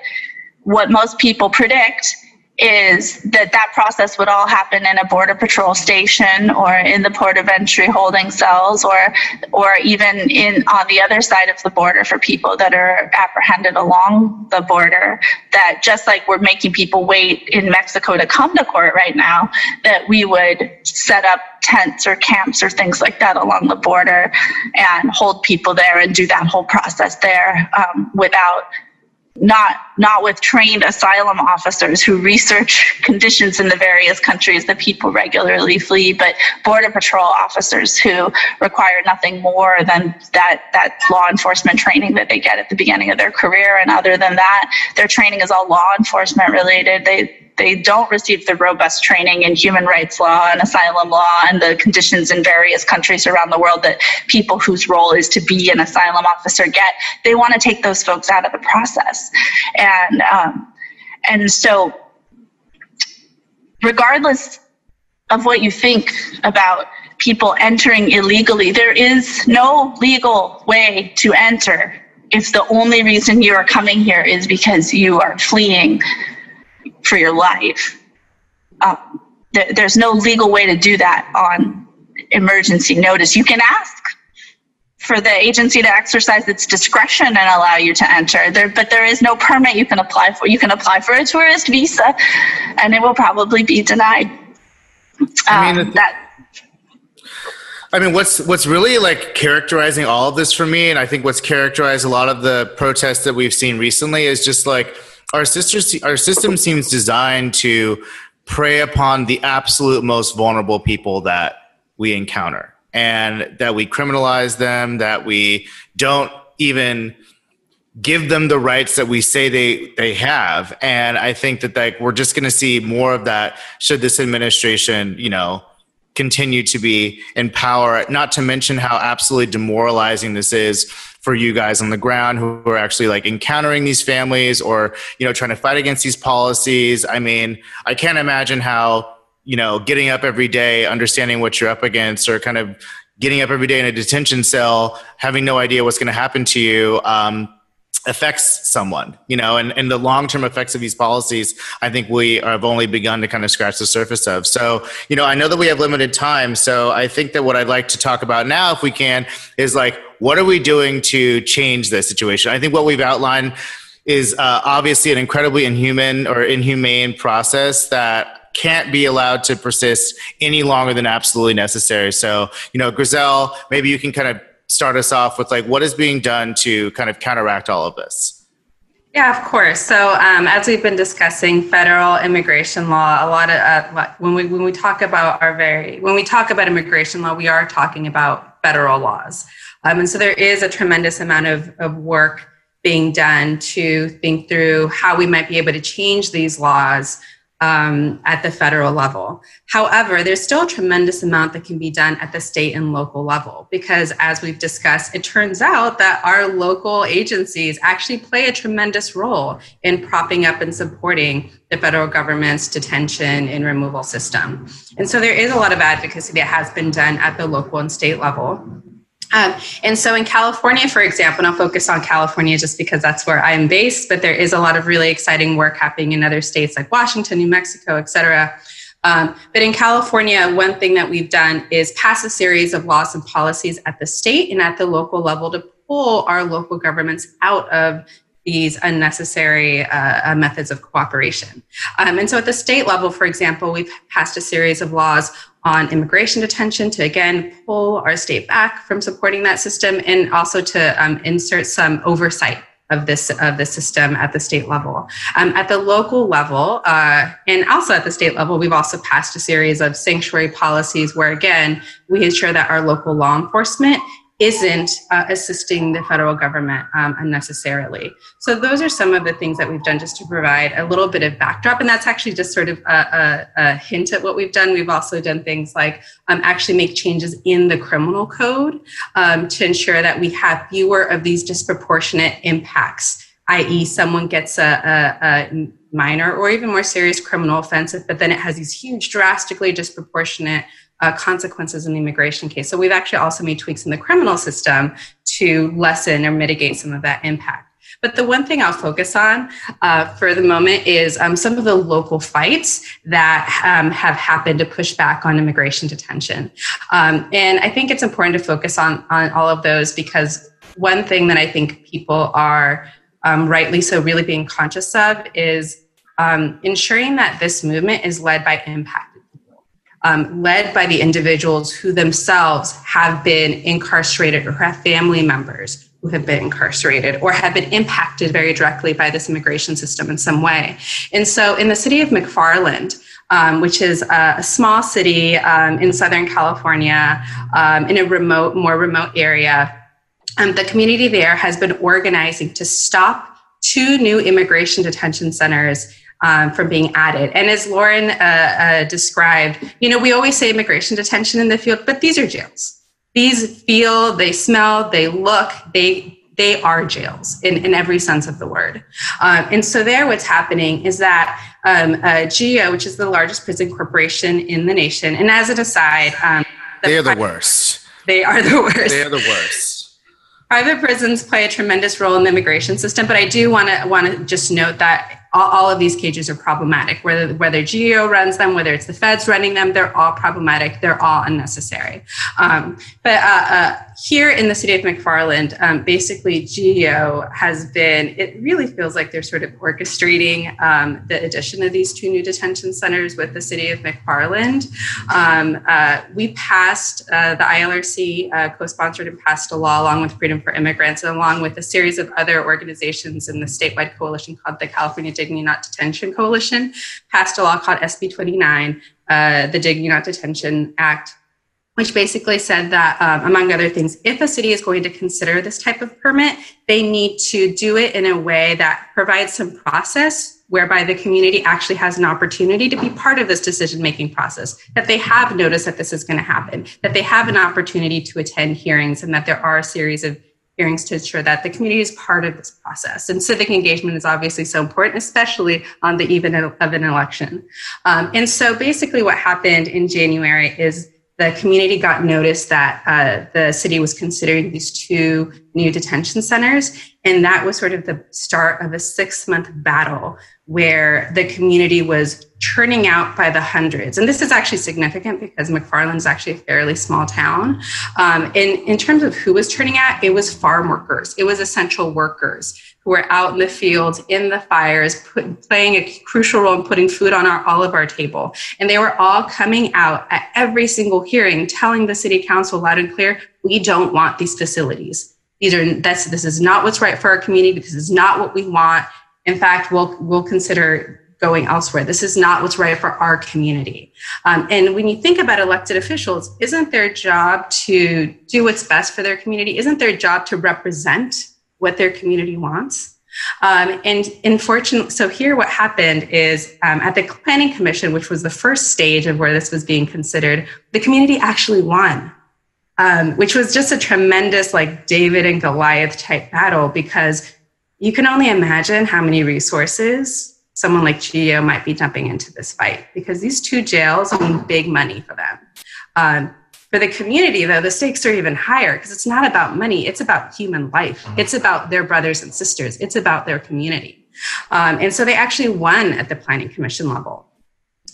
what most people predict is that that process would all happen in a border patrol station or in the port of entry holding cells or or even in on the other side of the border for people that are apprehended along the border. That just like we're making people wait in Mexico to come to court right now that we would set up tents or camps or things like that along the border and hold people there and do that whole process there um, without not not with trained asylum officers who research conditions in the various countries that people regularly flee, but border patrol officers who require nothing more than that that law enforcement training that they get at the beginning of their career. And other than that, their training is all law enforcement related. They they don't receive the robust training in human rights law and asylum law and the conditions in various countries around the world that people whose role is to be an asylum officer get. They want to take those folks out of the process, and um, and so regardless of what you think about people entering illegally, there is no legal way to enter if the only reason you are coming here is because you are fleeing for your life. Um, th- there's no legal way to do that on emergency notice. You can ask for the agency to exercise its discretion and allow you to enter there but there is no permit you can apply for you can apply for a tourist visa and it will probably be denied I mean, um, that I mean, what's what's really like characterizing all of this for me, and I think what's characterized a lot of the protests that we've seen recently is just like our our system seems designed to prey upon the absolute most vulnerable people that we encounter and that we criminalize them that we don't even give them the rights that we say they they have. And i think that like we're just going to see more of that should this administration you know continue to be in power not to mention how absolutely demoralizing this is for you guys on the ground who are actually like encountering these families or you know trying to fight against these policies i mean i can't imagine how you know getting up every day understanding what you're up against or kind of getting up every day in a detention cell having no idea what's going to happen to you um, affects someone, you know, and, and the long term effects of these policies, I think we have only begun to kind of scratch the surface of. So, you know, I know that we have limited time. So I think that what I'd like to talk about now, if we can, is like, what are we doing to change this situation? I think what we've outlined is uh, obviously an incredibly inhuman or inhumane process that can't be allowed to persist any longer than absolutely necessary. So, you know, Griselle, maybe you can kind of start us off with like what is being done to kind of counteract all of this? Yeah, of course. So, um, as we've been discussing federal immigration law, a lot of uh, when we when we talk about our very when we talk about immigration law, we are talking about federal laws, um, and so there is a tremendous amount of, of work being done to think through how we might be able to change these laws um, at the federal level. However, there's still a tremendous amount that can be done at the state and local level because, as we've discussed, it turns out that our local agencies actually play a tremendous role in propping up and supporting the federal government's detention and removal system. And so there is a lot of advocacy that has been done at the local and state level. Um, and so in California, for example, and I'll focus on California just because that's where I'm based, but there is a lot of really exciting work happening in other states like Washington, New Mexico, et cetera. Um, but in California, one thing that we've done is pass a series of laws and policies at the state and at the local level to pull our local governments out of these unnecessary uh, uh, methods of cooperation. Um, and so at the state level, for example, we've passed a series of laws on immigration detention to again pull our state back from supporting that system and also to um, insert some oversight of this of the system at the state level. Um, at the local level, uh, and also at the state level, we've also passed a series of sanctuary policies where, again, we ensure that our local law enforcement isn't uh, assisting the federal government um, unnecessarily. So those are some of the things that we've done just to provide a little bit of backdrop, and that's actually just sort of a, a, a hint at what we've done. We've also done things like um, actually make changes in the criminal code um, to ensure that we have fewer of these disproportionate impacts, i.e., someone gets a, a minor or even more serious criminal offense, but then it has these huge, drastically disproportionate uh, consequences in the immigration case. So we've actually also made tweaks in the criminal system to lessen or mitigate some of that impact. But the one thing I'll focus on uh, for the moment is um, some of the local fights that um, have happened to push back on immigration detention. Um, and I think it's important to focus on, on all of those because one thing that I think people are um, rightly so really being conscious of is um, ensuring that this movement is led by impact um, led by the individuals who themselves have been incarcerated or have family members who have been incarcerated or have been impacted very directly by this immigration system in some way. And so in the city of McFarland, um, which is a, small city um, in Southern California, um, in a remote, more remote area, um, the community there has been organizing to stop two new immigration detention centers um, from being added. And as Lauren uh, uh, described, you know, we always say immigration detention in the field, but these are jails. These feel, they smell, they look, they they are jails in, in every sense of the word. Um, and so there, what's happening is that um, uh, GEO, which is the largest prison corporation in the nation, and as an aside, um, the they are the worst. They are the worst. They are the worst. Private prisons play a tremendous role in the immigration system, but I do want to want to just note that all, all, of these cages are problematic. Whether whether GEO runs them, whether it's the feds running them, they're all problematic. They're all unnecessary. Um, but uh, uh, here in the city of McFarland, um, basically GEO has been. It really feels like they're sort of orchestrating um, the addition of these two new detention centers with the city of McFarland. Um, uh, we passed uh, the ILRC uh, co-sponsored and passed a law along with Freedom for Immigrants, and along with a series of other organizations in the statewide coalition called the California Dignity Not Detention Coalition passed a law called SB 29, uh, the Dignity Not Detention Act, which basically said that, um, among other things, if a city is going to consider this type of permit, they need to do it in a way that provides some process whereby the community actually has an opportunity to be part of this decision making process, that they have noticed that this is going to happen, that they have an opportunity to attend hearings, and that there are a series of hearings to ensure that the community is part of this process. And civic engagement is obviously so important, especially on the eve of an election. Um, and so basically, what happened in January is the community got notice that uh, the city was considering these two new detention centers. And that was sort of the start of a six month battle where the community was churning out by the hundreds. And this is actually significant because McFarland is actually a fairly small town. Um, in, in terms of who was churning out, it was farm workers, it was essential workers who were out in the fields, in the fires, put, playing a crucial role in putting food on our, all of our table. And they were all coming out at every single hearing, telling the city council loud and clear, we don't want these facilities. These are, that's, this is not what's right for our community. This is not what we want in fact, we'll, we'll consider going elsewhere. This is not what's right for our community. Um, and when you think about elected officials, isn't their job to do what's best for their community? Isn't their job to represent what their community wants? Um, and unfortunately, so here what happened is um, at the Planning Commission, which was the first stage of where this was being considered, the community actually won. Um, which was just a tremendous, like David and Goliath type battle because you can only imagine how many resources someone like GEO might be dumping into this fight because these two jails mean big money for them. For the community, though, the stakes are even higher because it's not about money, it's about human life. Mm-hmm. It's about their brothers and sisters, it's about their community. Um, and so they actually won at the Planning Commission level.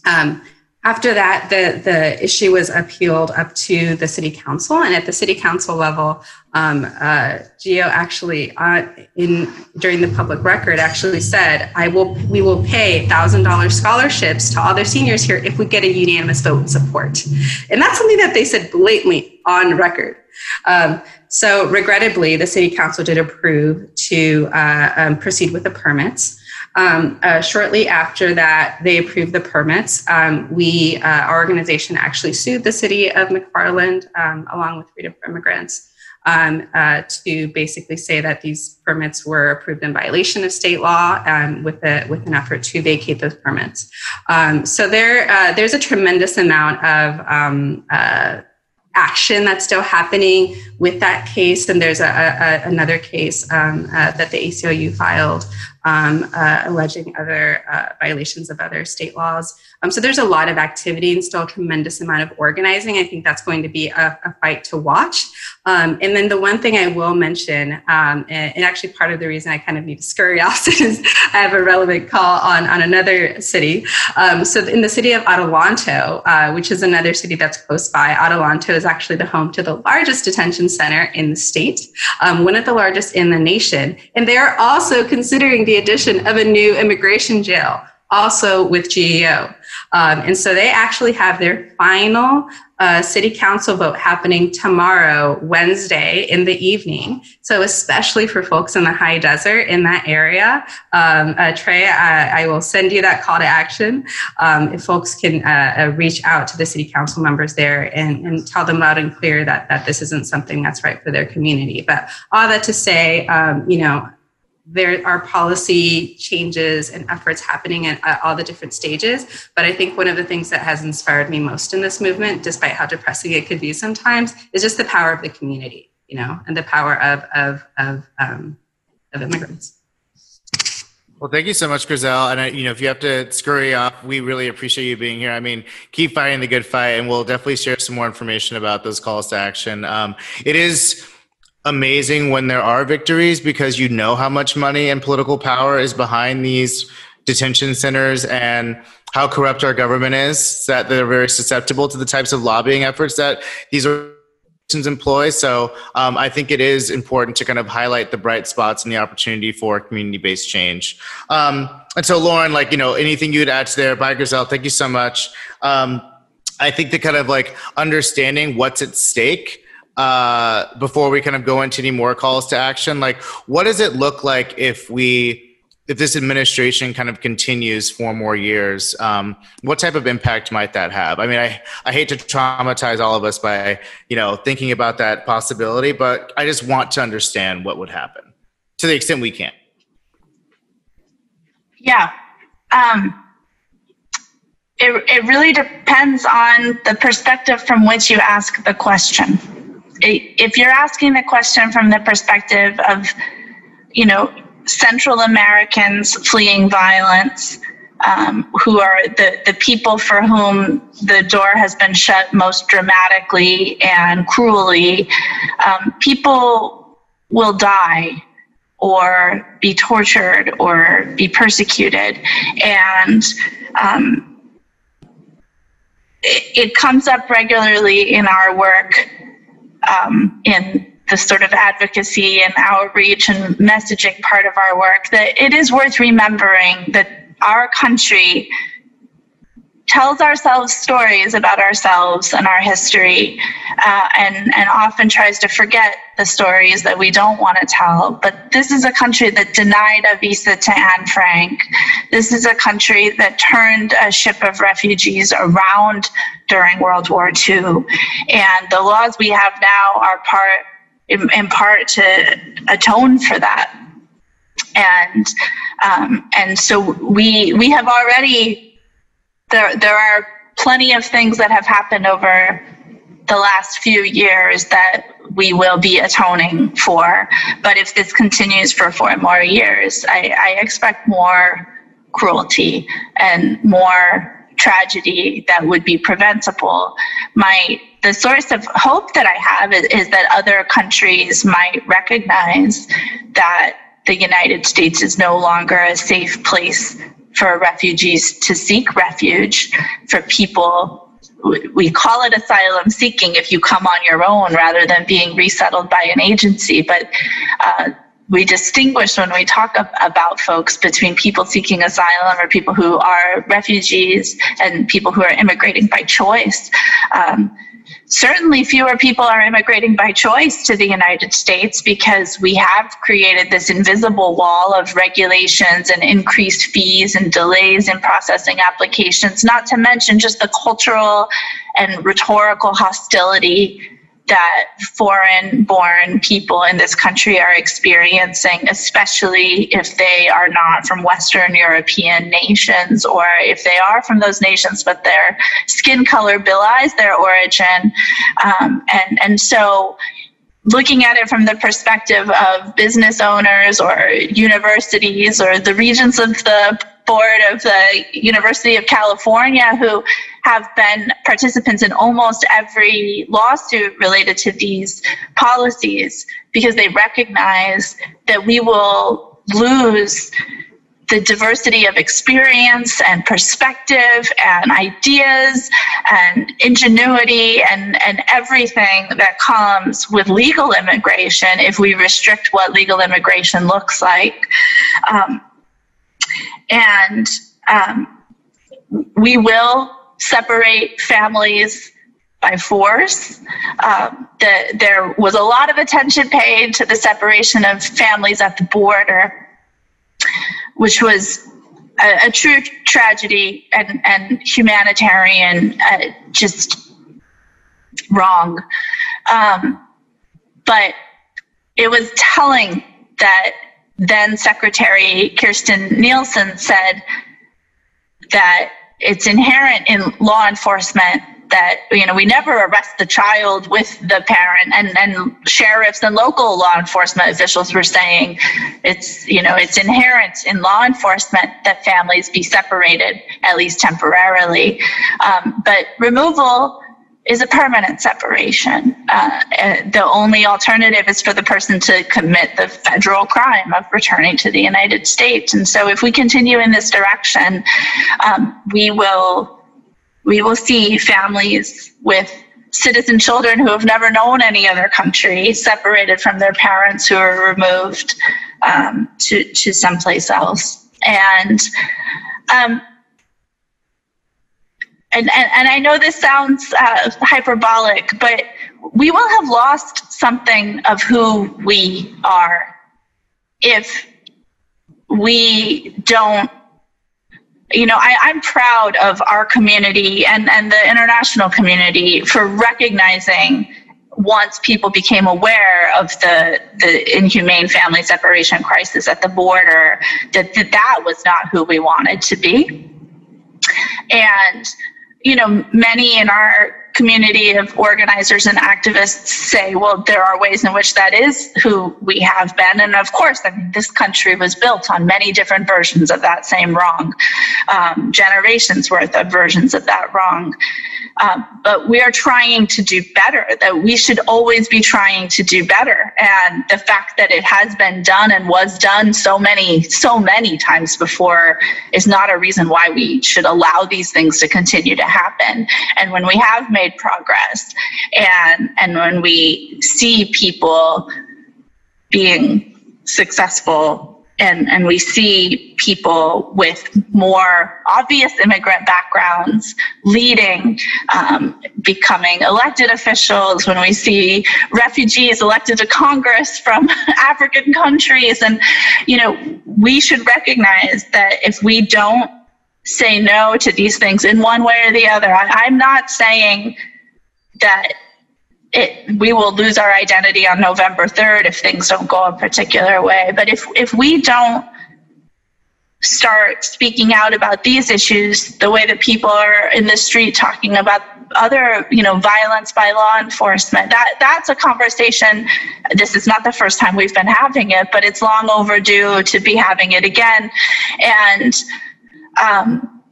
Um, after that, the, the issue was appealed up to the city council. And at the city council level, um, uh, GEO actually, uh, in during the public record, actually said, "I will, we will pay thousand dollars scholarships to all their seniors here if we get a unanimous vote in support." And that's something that they said blatantly on record. Um, so, regrettably, the city council did approve to uh, um, proceed with the permits. Um, uh, shortly after that, they approved the permits. Um, we, uh, our organization, actually sued the city of McFarland um, along with Freedom for Immigrants um, uh, to basically say that these permits were approved in violation of state law um, with, a, with an effort to vacate those permits. Um, so there, uh, there's a tremendous amount of uh, action that's still happening with that case. And there's a, a another case um, uh, that the ACLU filed um, uh, alleging other uh, violations of other state laws. Um, so there's a lot of activity and still a tremendous amount of organizing. I think that's going to be a, a fight to watch. Um, and then the one thing I will mention, um, and, and, actually part of the reason I kind of need to scurry off is I have a relevant call on, on another city. Um, so in the city of Adelanto, uh, which is another city that's close by, Adelanto is actually the home to the largest detention center in the state, um, one of the largest in the nation. And they are also considering the addition of a new immigration jail also with GEO. Um, and so they actually have their final uh, city council vote happening tomorrow, Wednesday in the evening. So, especially for folks in the high desert in that area, um, uh, Trey, I, I, will send you that call to action. Um, if folks can uh, uh, reach out to the city council members there and, and, tell them loud and clear that, that this isn't something that's right for their community. But all that to say, um, you know, there are policy changes and efforts happening at, at, all the different stages. But I think one of the things that has inspired me most in this movement, despite how depressing it could be sometimes, is just the power of the community, you know, and the power of of of, um, of immigrants. Well, thank you so much, Griselle. And I, you know, if you have to scurry off, we really appreciate you being here. I mean, keep fighting the good fight, and we'll definitely share some more information about those calls to action. Um, it is amazing when there are victories because you know how much money and political power is behind these detention centers and how corrupt our government is that they're very susceptible to the types of lobbying efforts that these organizations employ. So um, i think it is important to kind of highlight the bright spots and the opportunity for community-based change. Um, and so lauren like you know anything you'd add to there? Bye Griselle, thank you so much. Um, i think the kind of like understanding what's at stake uh, before we kind of go into any more calls to action like what does it look like if we if this administration kind of continues for more years um, what type of impact might that have? I mean I, I hate to traumatize all of us by you know thinking about that possibility but i just want to understand what would happen to the extent we can. Yeah um, it, it really depends on the perspective from which you ask the question if you're asking the question from the perspective of, you know, Central Americans fleeing violence, um, who are the, the people for whom the door has been shut most dramatically and cruelly, um, people will die or be tortured or be persecuted. And um, it, it comes up regularly in our work um, in the sort of advocacy and outreach and messaging part of our work that it is worth remembering that our country tells ourselves stories about ourselves and our history uh, and, and often tries to forget the stories that we don't want to tell. But this is a country that denied a visa to Anne Frank. This is a country that turned a ship of refugees around during World War II. And the laws we have now are part, in, in part to atone for that. And um, and so we we have already there there are plenty of things that have happened over the last few years that we will be atoning for. But if this continues for four more years, I, I expect more cruelty and more tragedy that would be preventable. My the source of hope that I have is, is that other countries might recognize that the United States is no longer a safe place for refugees to seek refuge, for people we call it asylum seeking if you come on your own rather than being resettled by an agency. But uh, we distinguish when we talk about folks between people seeking asylum or people who are refugees and people who are immigrating by choice. Um, certainly fewer people are immigrating by choice to the United States because we have created this invisible wall of regulations and increased fees and delays in processing applications, not to mention just the cultural and rhetorical hostility that foreign born people in this country are experiencing, especially if they are not from Western European nations or if they are from those nations, but their skin color belies their origin. Um, and, and so, looking at it from the perspective of business owners or universities or the regents of the board of the University of California who have been participants in almost every lawsuit related to these policies because they recognize that we will lose the diversity of experience and perspective and ideas and ingenuity and, and everything that comes with legal immigration if we restrict what legal immigration looks like. Um, and um, we will separate families by force. Um, the, there was a lot of attention paid to the separation of families at the border, which was a, a true tragedy and, and humanitarian, uh, just wrong. Um, but it was telling that then Secretary Kirstjen Nielsen said that it's inherent in law enforcement that you know we never arrest the child with the parent and and sheriffs and local law enforcement officials were saying it's you know it's inherent in law enforcement that families be separated at least temporarily. Um, but removal is a permanent separation. Uh, the only alternative is for the person to commit the federal crime of returning to the United States. And so, if we continue in this direction, um, we will we will see families with citizen children who have never known any other country separated from their parents who are removed um, to to someplace else. And um, and, and, and I know this sounds uh, hyperbolic, but we will have lost something of who we are if we don't you know I, i'm proud of our community and, and the international community for recognizing once people became aware of the, the inhumane family separation crisis at the border that, that that was not who we wanted to be. And you know, many in our community of organizers and activists say, well, there are ways in which that is who we have been. And of course, I mean, this country was built on many different versions of that same wrong, um, generations worth of versions of that wrong. Um, but we are trying to do better, that we should always be trying to do better. And the fact that it has been done and was done so many, so many times before is not a reason why we should allow these things to continue to happen. And when we have made progress and, and when we see people being successful and, and we see people with more obvious immigrant backgrounds leading, um, becoming elected officials, when we see refugees elected to Congress from African countries. And, you know, we should recognize that if we don't say no to these things in one way or the other, I, I'm not saying that it, we will lose our identity on November 3rd if things don't go a particular way. But if, if we don't start speaking out about these issues the way that people are in the street talking about other you know violence by law enforcement that that's a conversation. This is not the first time we've been having it but it's long overdue to be having it again. And um,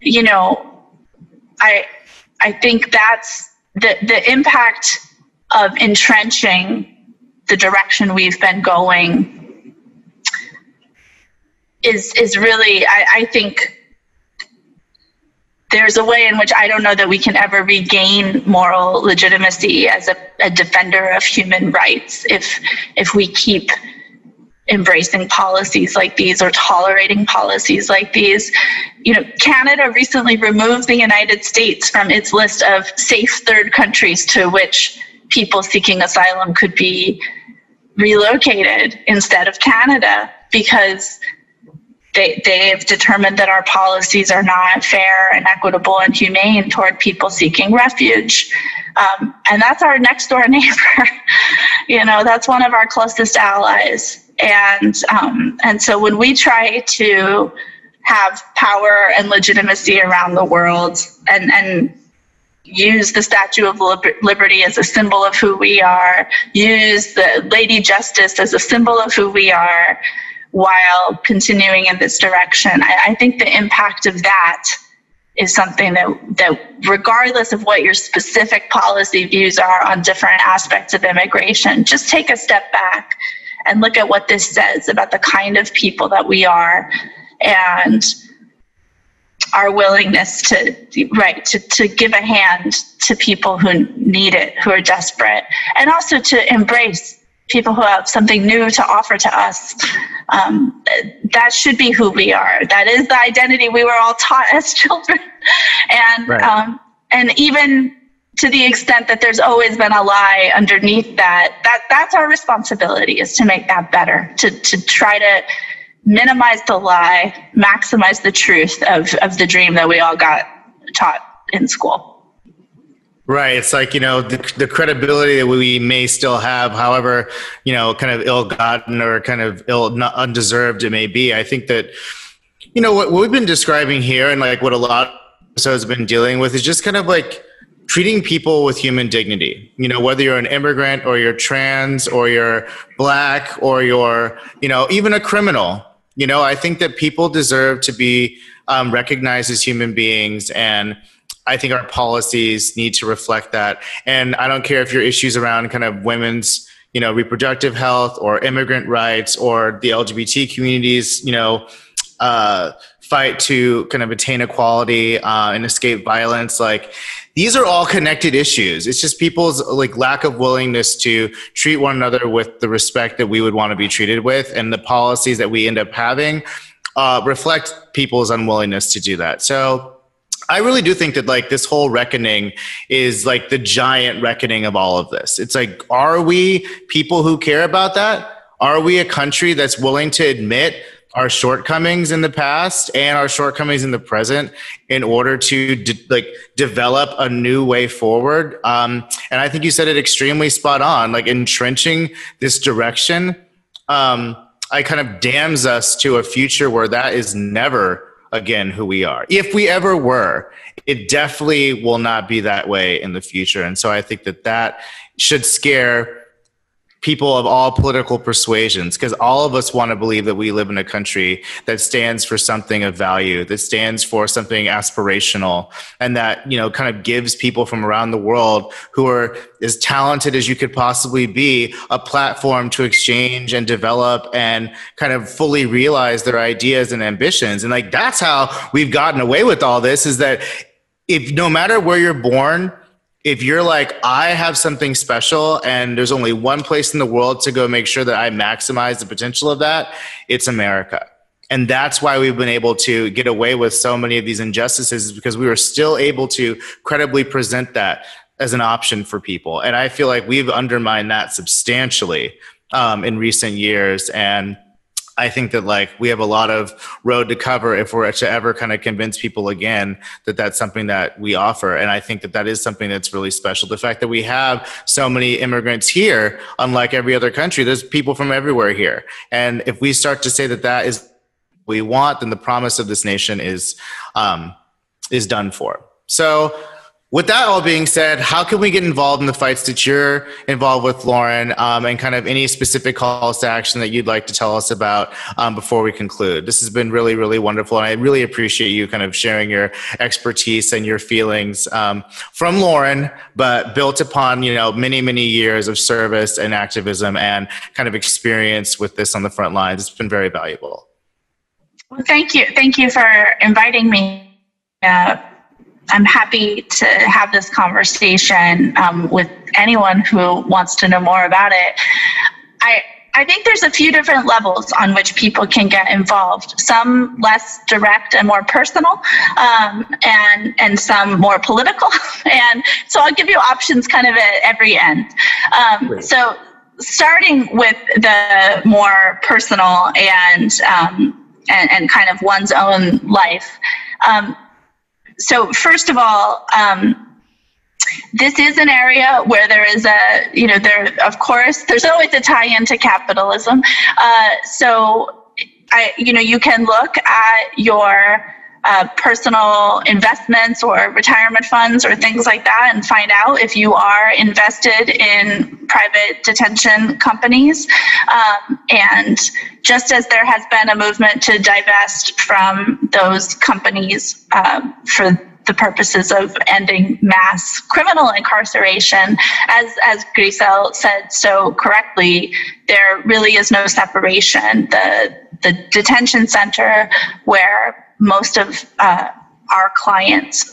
you know i i think that's the, the impact of entrenching the direction we've been going is is really I, I think there's a way in which I don't know that we can ever regain moral legitimacy as a, a defender of human rights if if we keep embracing policies like these or tolerating policies like these. You know, Canada recently removed the United States from its list of safe third countries to which people seeking asylum could be relocated instead of Canada because they, they have determined that our policies are not fair and equitable and humane toward people seeking refuge. Um, and that's our next door neighbor. you know, that's one of our closest allies. And, um, and so when we try to have power and legitimacy around the world and, and use the Statue of Liberty as a symbol of who we are, use the Lady Justice as a symbol of who we are, while continuing in this direction. I, I think the impact of that is something that, that regardless of what your specific policy views are on different aspects of immigration, just take a step back and look at what this says about the kind of people that we are and our willingness to right to, to give a hand to people who need it who are desperate and also to embrace people who have something new to offer to us. Um, that should be who we are. That is the identity we were all taught as children. and right. um, and even to the extent that there's always been a lie underneath that, that that's our responsibility is to make that better, to, to try to minimize the lie, maximize the truth of, of the dream that we all got taught in school. Right. It's like, you know, the, the credibility that we may still have, however, you know, kind of ill gotten or kind of ill, undeserved it may be. I think that, you know, what, what we've been describing here and like what a lot of episodes have been dealing with is just kind of like treating people with human dignity. You know, whether you're an immigrant or you're trans or you're black or you're, you know, even a criminal. You know, I think that people deserve to be um, recognized as human beings and, I think our policies need to reflect that. And I don't care if your issues around kind of women's, you know, reproductive health or immigrant rights or the LGBT communities, you know, uh, fight to kind of attain equality uh, and escape violence. Like these are all connected issues. It's just people's like lack of willingness to treat one another with the respect that we would want to be treated with, and the policies that we end up having uh, reflect people's unwillingness to do that. So I really do think that like this whole reckoning is like the giant reckoning of all of this. It's like, are we people who care about that? Are we a country that's willing to admit our shortcomings in the past and our shortcomings in the present in order to de- like develop a new way forward? Um, and I think you said it extremely spot on. Like entrenching this direction, um, I kind of damns us to a future where that is never again who we are. If we ever were, it definitely will not be that way in the future. And so I think that that should scare people of all political persuasions because all of us want to believe that we live in a country that stands for something of value that stands for something aspirational and that you know kind of gives people from around the world who are as talented as you could possibly be a platform to exchange and develop and kind of fully realize their ideas and ambitions. And like that's how we've gotten away with all this is that if no matter where you're born if you're like i have something special and there's only one place in the world to go make sure that i maximize the potential of that it's america. And that's why we've been able to get away with so many of these injustices because we were still able to credibly present that as an option for people. And i feel like we've undermined that substantially um, in recent years. And I think that like we have a lot of road to cover if we're to ever kind of convince people again that that's something that we offer. And I think that that is something that's really special. The fact that we have so many immigrants here, unlike every other country, there's people from everywhere here. And if we start to say that that is we want, then the promise of this nation is um, is done for. So with that all being said, how can we get involved in the fights that you're involved with, Lauren, um, and kind of any specific calls to action that you'd like to tell us about um, before we conclude? This has been really, really wonderful, and I really appreciate you kind of sharing your expertise and your feelings um, from Lauren, but built upon you know many, many years of service and activism and kind of experience with this on the front lines. It's been very valuable. Well, thank you. Thank you for inviting me. Uh, I'm happy to have this conversation um, with anyone who wants to know more about it. I, I think there's a few different levels on which people can get involved. Some less direct and more personal, um, and and some more political. And so I'll give you options kind of at every end. Um, so starting with the more personal and um, and, and kind of one's own life. Um, so first of all, um, this is an area where there is a, you know, there, of course, there's always a tie into capitalism. Uh, so, I, you know, you can look at your uh, personal investments or retirement funds or things like that and find out if you are invested in private detention companies. Um, and just as there has been a movement to divest from those companies uh, for the purposes of ending mass criminal incarceration. As, as Griselle said so correctly, there really is no separation. The, the detention center where most of uh, our clients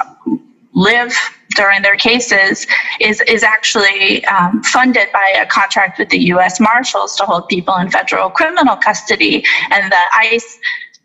live during their cases is is actually um, funded by a contract with the U.S. Marshals to hold people in federal criminal custody, and the ICE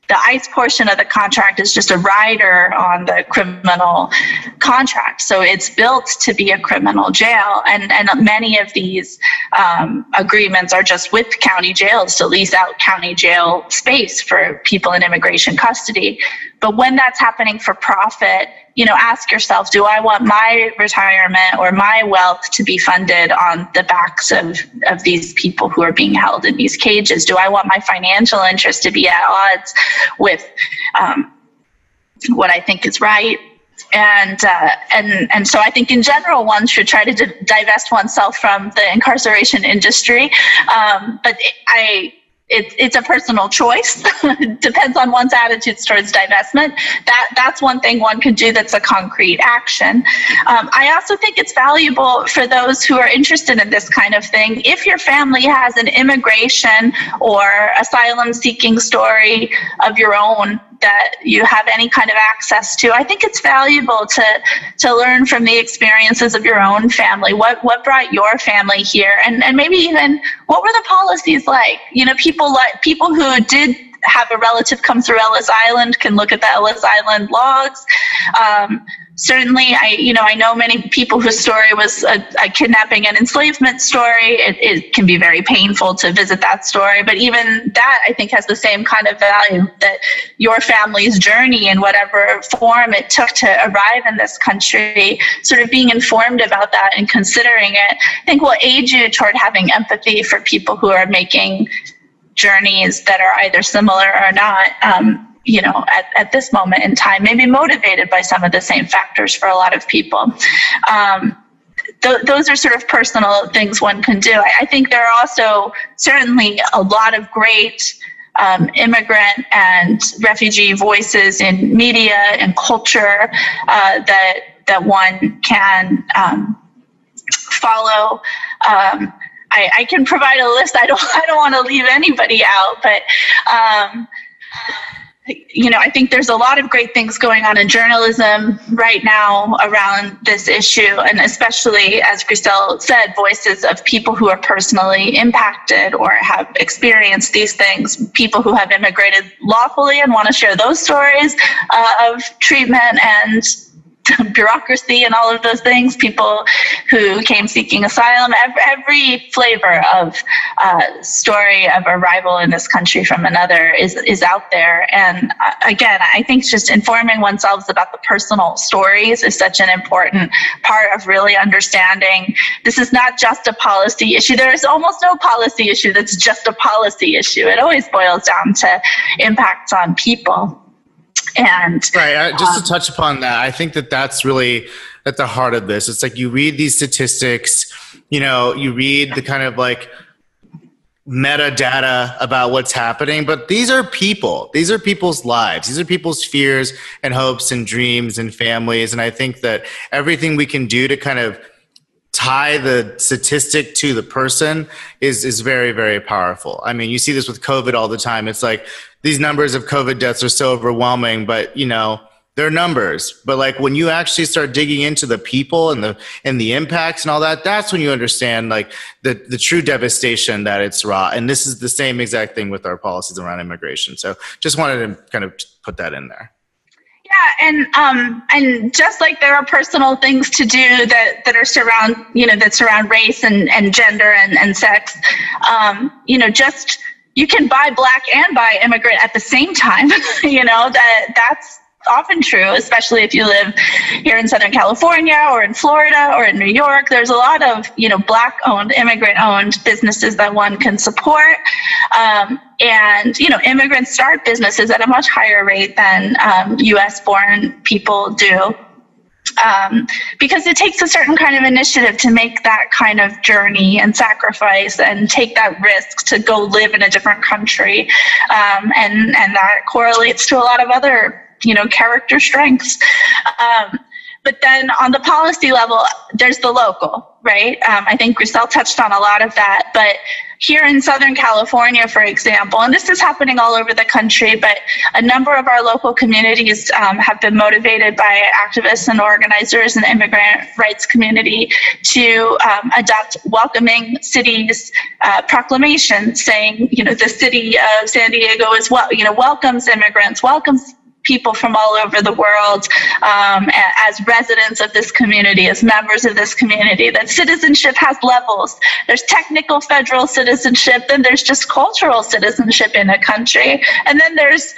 the ICE portion of the contract is just a rider on the criminal contract. So it's built to be a criminal jail. And, and many of these um, agreements are just with county jails to lease out county jail space for people in immigration custody. But when that's happening for profit, you know, ask yourself, do I want my retirement or my wealth to be funded on the backs of, of these people who are being held in these cages? Do I want my financial interest to be at odds with um, what I think is right? and uh, and and so I think in general one should try to divest oneself from the incarceration industry. Um, but I it, it's a personal choice. Depends on one's attitudes towards divestment. That that's one thing one could do. That's a concrete action. Um, I also think it's valuable for those who are interested in this kind of thing. If your family has an immigration or asylum seeking story of your own, that you have any kind of access to. I think it's valuable to to learn from the experiences of your own family. What what brought your family here, and and maybe even what were the policies like? You know, people like people who did have a relative come through Ellis Island can look at the Ellis Island logs. Um, certainly i you know i know many people whose story was a, a kidnapping and enslavement story. It, it, can be very painful to visit that story but even that i think has the same kind of value that your family's journey in whatever form it took to arrive in this country sort of being informed about that and considering it i think will aid you toward having empathy for people who are making journeys that are either similar or not. Um, you know, at, at this moment in time, maybe motivated by some of the same factors for a lot of people. Um, th- those are sort of personal things one can do. I, I, think there are also certainly a lot of great um, immigrant and refugee voices in media and culture uh, that that one can um, follow. Um, I, I, can provide a list. I don't. I don't want to leave anybody out, but um, you know, I think there's a lot of great things going on in journalism right now around this issue, and especially, as Griselle said, voices of people who are personally impacted or have experienced these things, people who have immigrated lawfully and want to share those stories uh, of treatment and bureaucracy and all of those things, people who came seeking asylum, every, every flavor of uh, story of arrival in this country from another is, is out there. And uh, again, I think just informing oneself about the personal stories is such an important part of really understanding this is not just a policy issue. There is almost no policy issue that's just a policy issue. It always boils down to impacts on people. And right, just um, to touch upon that, I think that that's really at the heart of this. It's like you read these statistics, you know, you read the kind of like metadata about what's happening, but these are people. These are people's lives. These are people's fears and hopes and dreams and families. And I think that everything we can do to kind of tie the statistic to the person is is very very powerful. I mean, you see this with COVID all the time. It's like these numbers of COVID deaths are so overwhelming, but you know they're numbers. But like when you actually start digging into the people and the and the impacts and all that, that's when you understand like the the true devastation that it's wrought. And this is the same exact thing with our policies around immigration. So just wanted to kind of put that in there. Yeah, and um, and just like there are personal things to do that that are surround you know that surround race and and gender and and sex, um, you know, just you can buy black and buy immigrant at the same time. you know that that's often true, especially if you live here in Southern California or in Florida or in New York. There's a lot of you know black owned, immigrant owned businesses that one can support. Um, and you know immigrants start businesses at a much higher rate than um, U.S. born people do. Um, because it takes a certain kind of initiative to make that kind of journey and sacrifice and take that risk to go live in a different country, um, and and that correlates to a lot of other you know character strengths. Um, but then on the policy level there's the local right? Um, i think griselle touched on a lot of that but here in southern california for example and this is happening all over the country but a number of our local communities um, have been motivated by activists and organizers in immigrant rights community to um, adopt welcoming cities uh, proclamation saying you know the city of san diego is well you know welcomes immigrants welcomes people from all over the world um, as residents of this community, as members of this community, that citizenship has levels. There's technical federal citizenship, then there's just cultural citizenship in a country, and then there's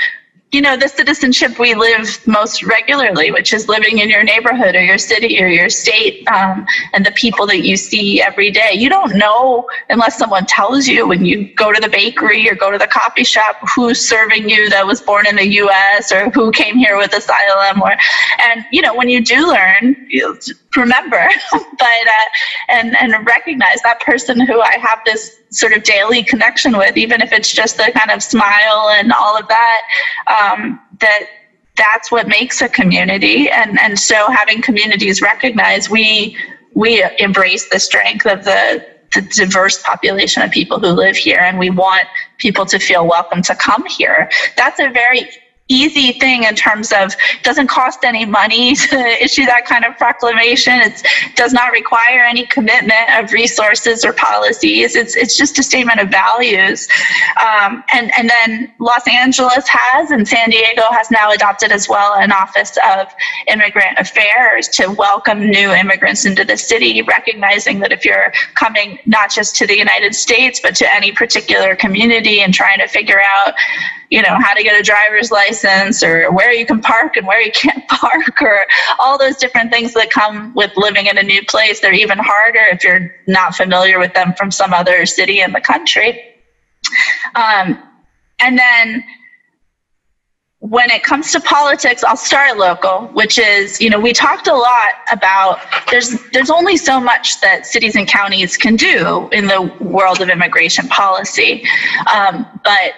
you know, the citizenship we live most regularly, which is living in your neighborhood or your city or your state, um, and the people that you see every day. You don't know unless someone tells you when you go to the bakery or go to the coffee shop who's serving you that was born in the U.S. or who came here with asylum. Or, and you know, when you do learn, you remember, but uh, and and recognize that person who I have this sort of daily connection with, even if it's just the kind of smile and all of that, Um, that that's what makes a community. And, and so having communities recognize we, we embrace the strength of the, the diverse population of people who live here and we want people to feel welcome to come here. That's a very easy thing in terms of doesn't cost any money to issue that kind of proclamation. It does not require any commitment of resources or policies. It's it's just a statement of values. Um, and and then Los Angeles has and San Diego has now adopted as well an Office of Immigrant Affairs to welcome new immigrants into the city, recognizing that if you're coming not just to the United States but to any particular community and trying to figure out you know how to get a driver's license or where you can park and where you can't park or all those different things that come with living in a new place. They're even harder if you're not familiar with them from some other city in the country. Um, and then when it comes to politics i'll start local which is you know we talked a lot about there's there's only so much that cities and counties can do in the world of immigration policy. Um, but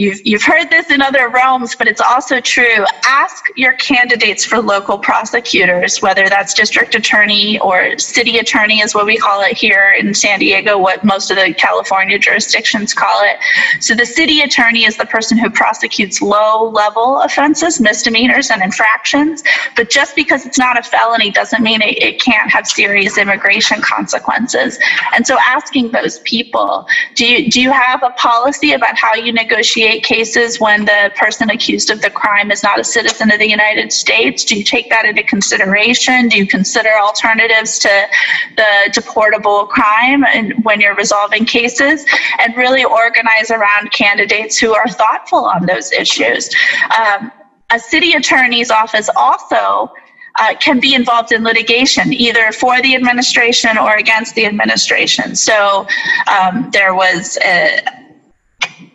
You've, you've heard this in other realms, but it's also true. Ask your candidates for local prosecutors, whether that's district attorney or city attorney, is what we call it here in San Diego, what most of the California jurisdictions call it. So the city attorney is the person who prosecutes low level offenses, misdemeanors, and infractions. But just because it's not a felony doesn't mean it, it can't have serious immigration consequences. And so asking those people, do you, do you have a policy about how you negotiate? Cases when the person accused of the crime is not a citizen of the United States? Do you take that into consideration? Do you consider alternatives to the deportable crime when you're resolving cases? And really organize around candidates who are thoughtful on those issues. Um, a city attorney's office also uh, can be involved in litigation, either for the administration or against the administration. So um, there was a,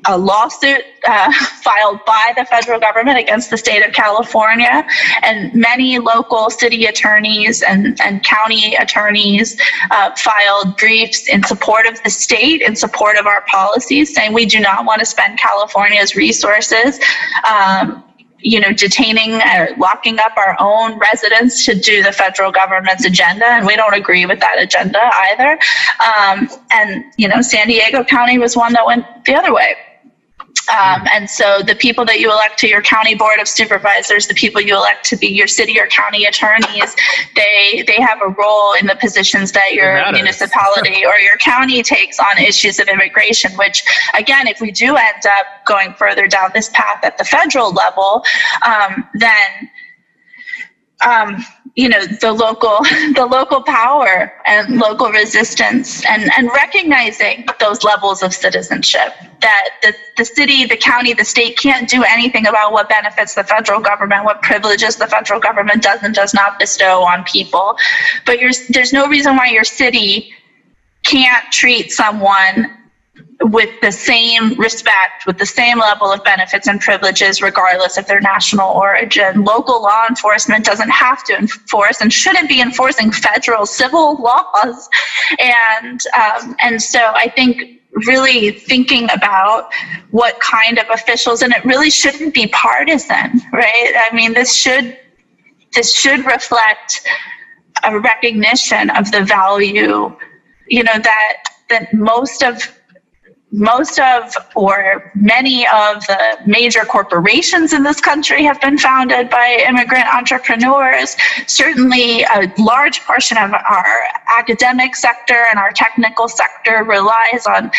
a lawsuit uh, filed by the federal government against the state of California, and many local city attorneys and, and county attorneys uh, filed briefs in support of the state, in support of our policies, saying we do not want to spend California's resources. Um, you know, detaining or locking up our own residents to do the federal government's agenda, and we don't agree with that agenda either. Um, and you know, San Diego County was one that went the other way. Um, and so the people that you elect to your county board of supervisors, the people you elect to be your city or county attorneys, they they have a role in the positions that your municipality or your county takes on issues of immigration. Which, again, if we do end up going further down this path at the federal level, um, then um, you know the local the local power and local resistance and and recognizing those levels of citizenship that the, the city the county the state can't do anything about what benefits the federal government what privileges the federal government does and does not bestow on people. But there's no reason why your city can't treat someone with the same respect, with the same level of benefits and privileges, regardless of their national origin. Local law enforcement doesn't have to enforce and shouldn't be enforcing federal civil laws. And um, and so I think really thinking about what kind of officials, and it really shouldn't be partisan, right? I mean, this should this should reflect a recognition of the value, you know, that that most of most of or many of the major corporations in this country have been founded by immigrant entrepreneurs. Certainly, a large portion of our academic sector and our technical sector relies on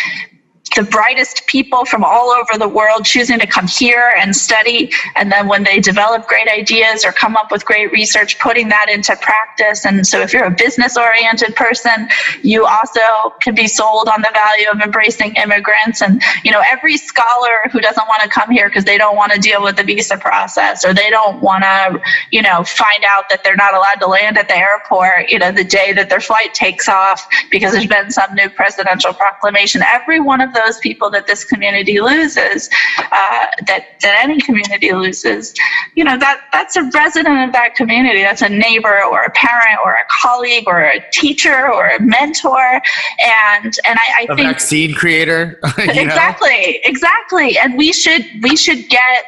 the brightest people from all over the world choosing to come here and study. And then when they develop great ideas or come up with great research, putting that into practice. And so if you're a business oriented person, you also can be sold on the value of embracing immigrants. And, you know, every scholar who doesn't want to come here because they don't want to deal with the visa process or they don't want to, you know, find out that they're not allowed to land at the airport, you know, the day that their flight takes off because there's been some new presidential proclamation. Every one of those people that this community loses, uh, that that any community loses, you know that that's a resident of that community. That's a neighbor or a parent or a colleague or a teacher or a mentor, and and I, I a think vaccine creator. exactly, know? exactly, and we should we should get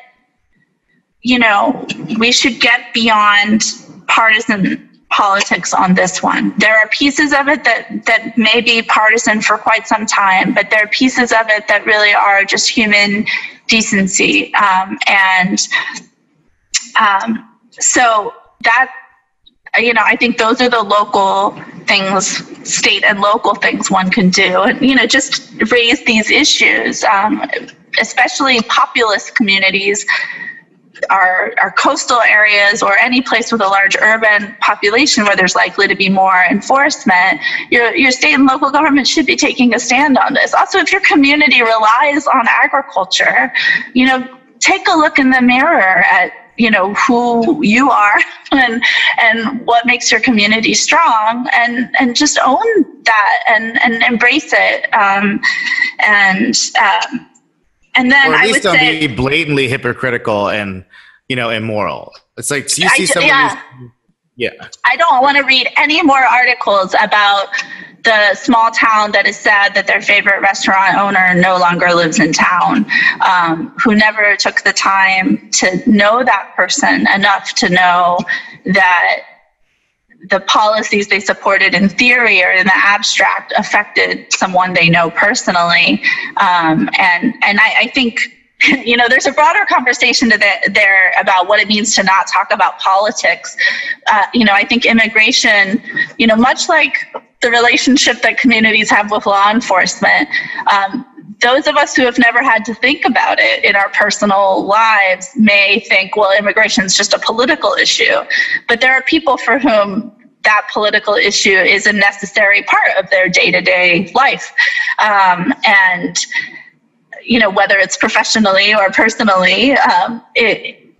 you know we should get beyond partisan politics on this one. There are pieces of it that, that may be partisan for quite some time, but there are pieces of it that really are just human decency. Um, and um, so that, you know, I think those are the local things, state and local things one can do. And, you know, just raise these issues, um, especially populous communities our, our coastal areas or any place with a large urban population where there's likely to be more enforcement, your, your state and local government should be taking a stand on this. Also, if your community relies on agriculture, you know, take a look in the mirror at you know who you are and and what makes your community strong and and just own that and and embrace it um, and um, and then or at least I would don't say, be blatantly hypocritical and you know immoral. It's like you see someone. Yeah. yeah. I don't want to read any more articles about the small town that is sad that their favorite restaurant owner no longer lives in town, um, who never took the time to know that person enough to know that the policies they supported in theory or in the abstract affected someone they know personally. Um, and and I, I, think you know there's a broader conversation to the, there about what it means to not talk about politics. Uh, you know, I think immigration, you know, much like the relationship that communities have with law enforcement. Um, those of us who have never had to think about it in our personal lives may think, well, immigration is just a political issue. But there are people for whom that political issue is a necessary part of their day to day life. Um, and, you know, whether it's professionally or personally, um, it,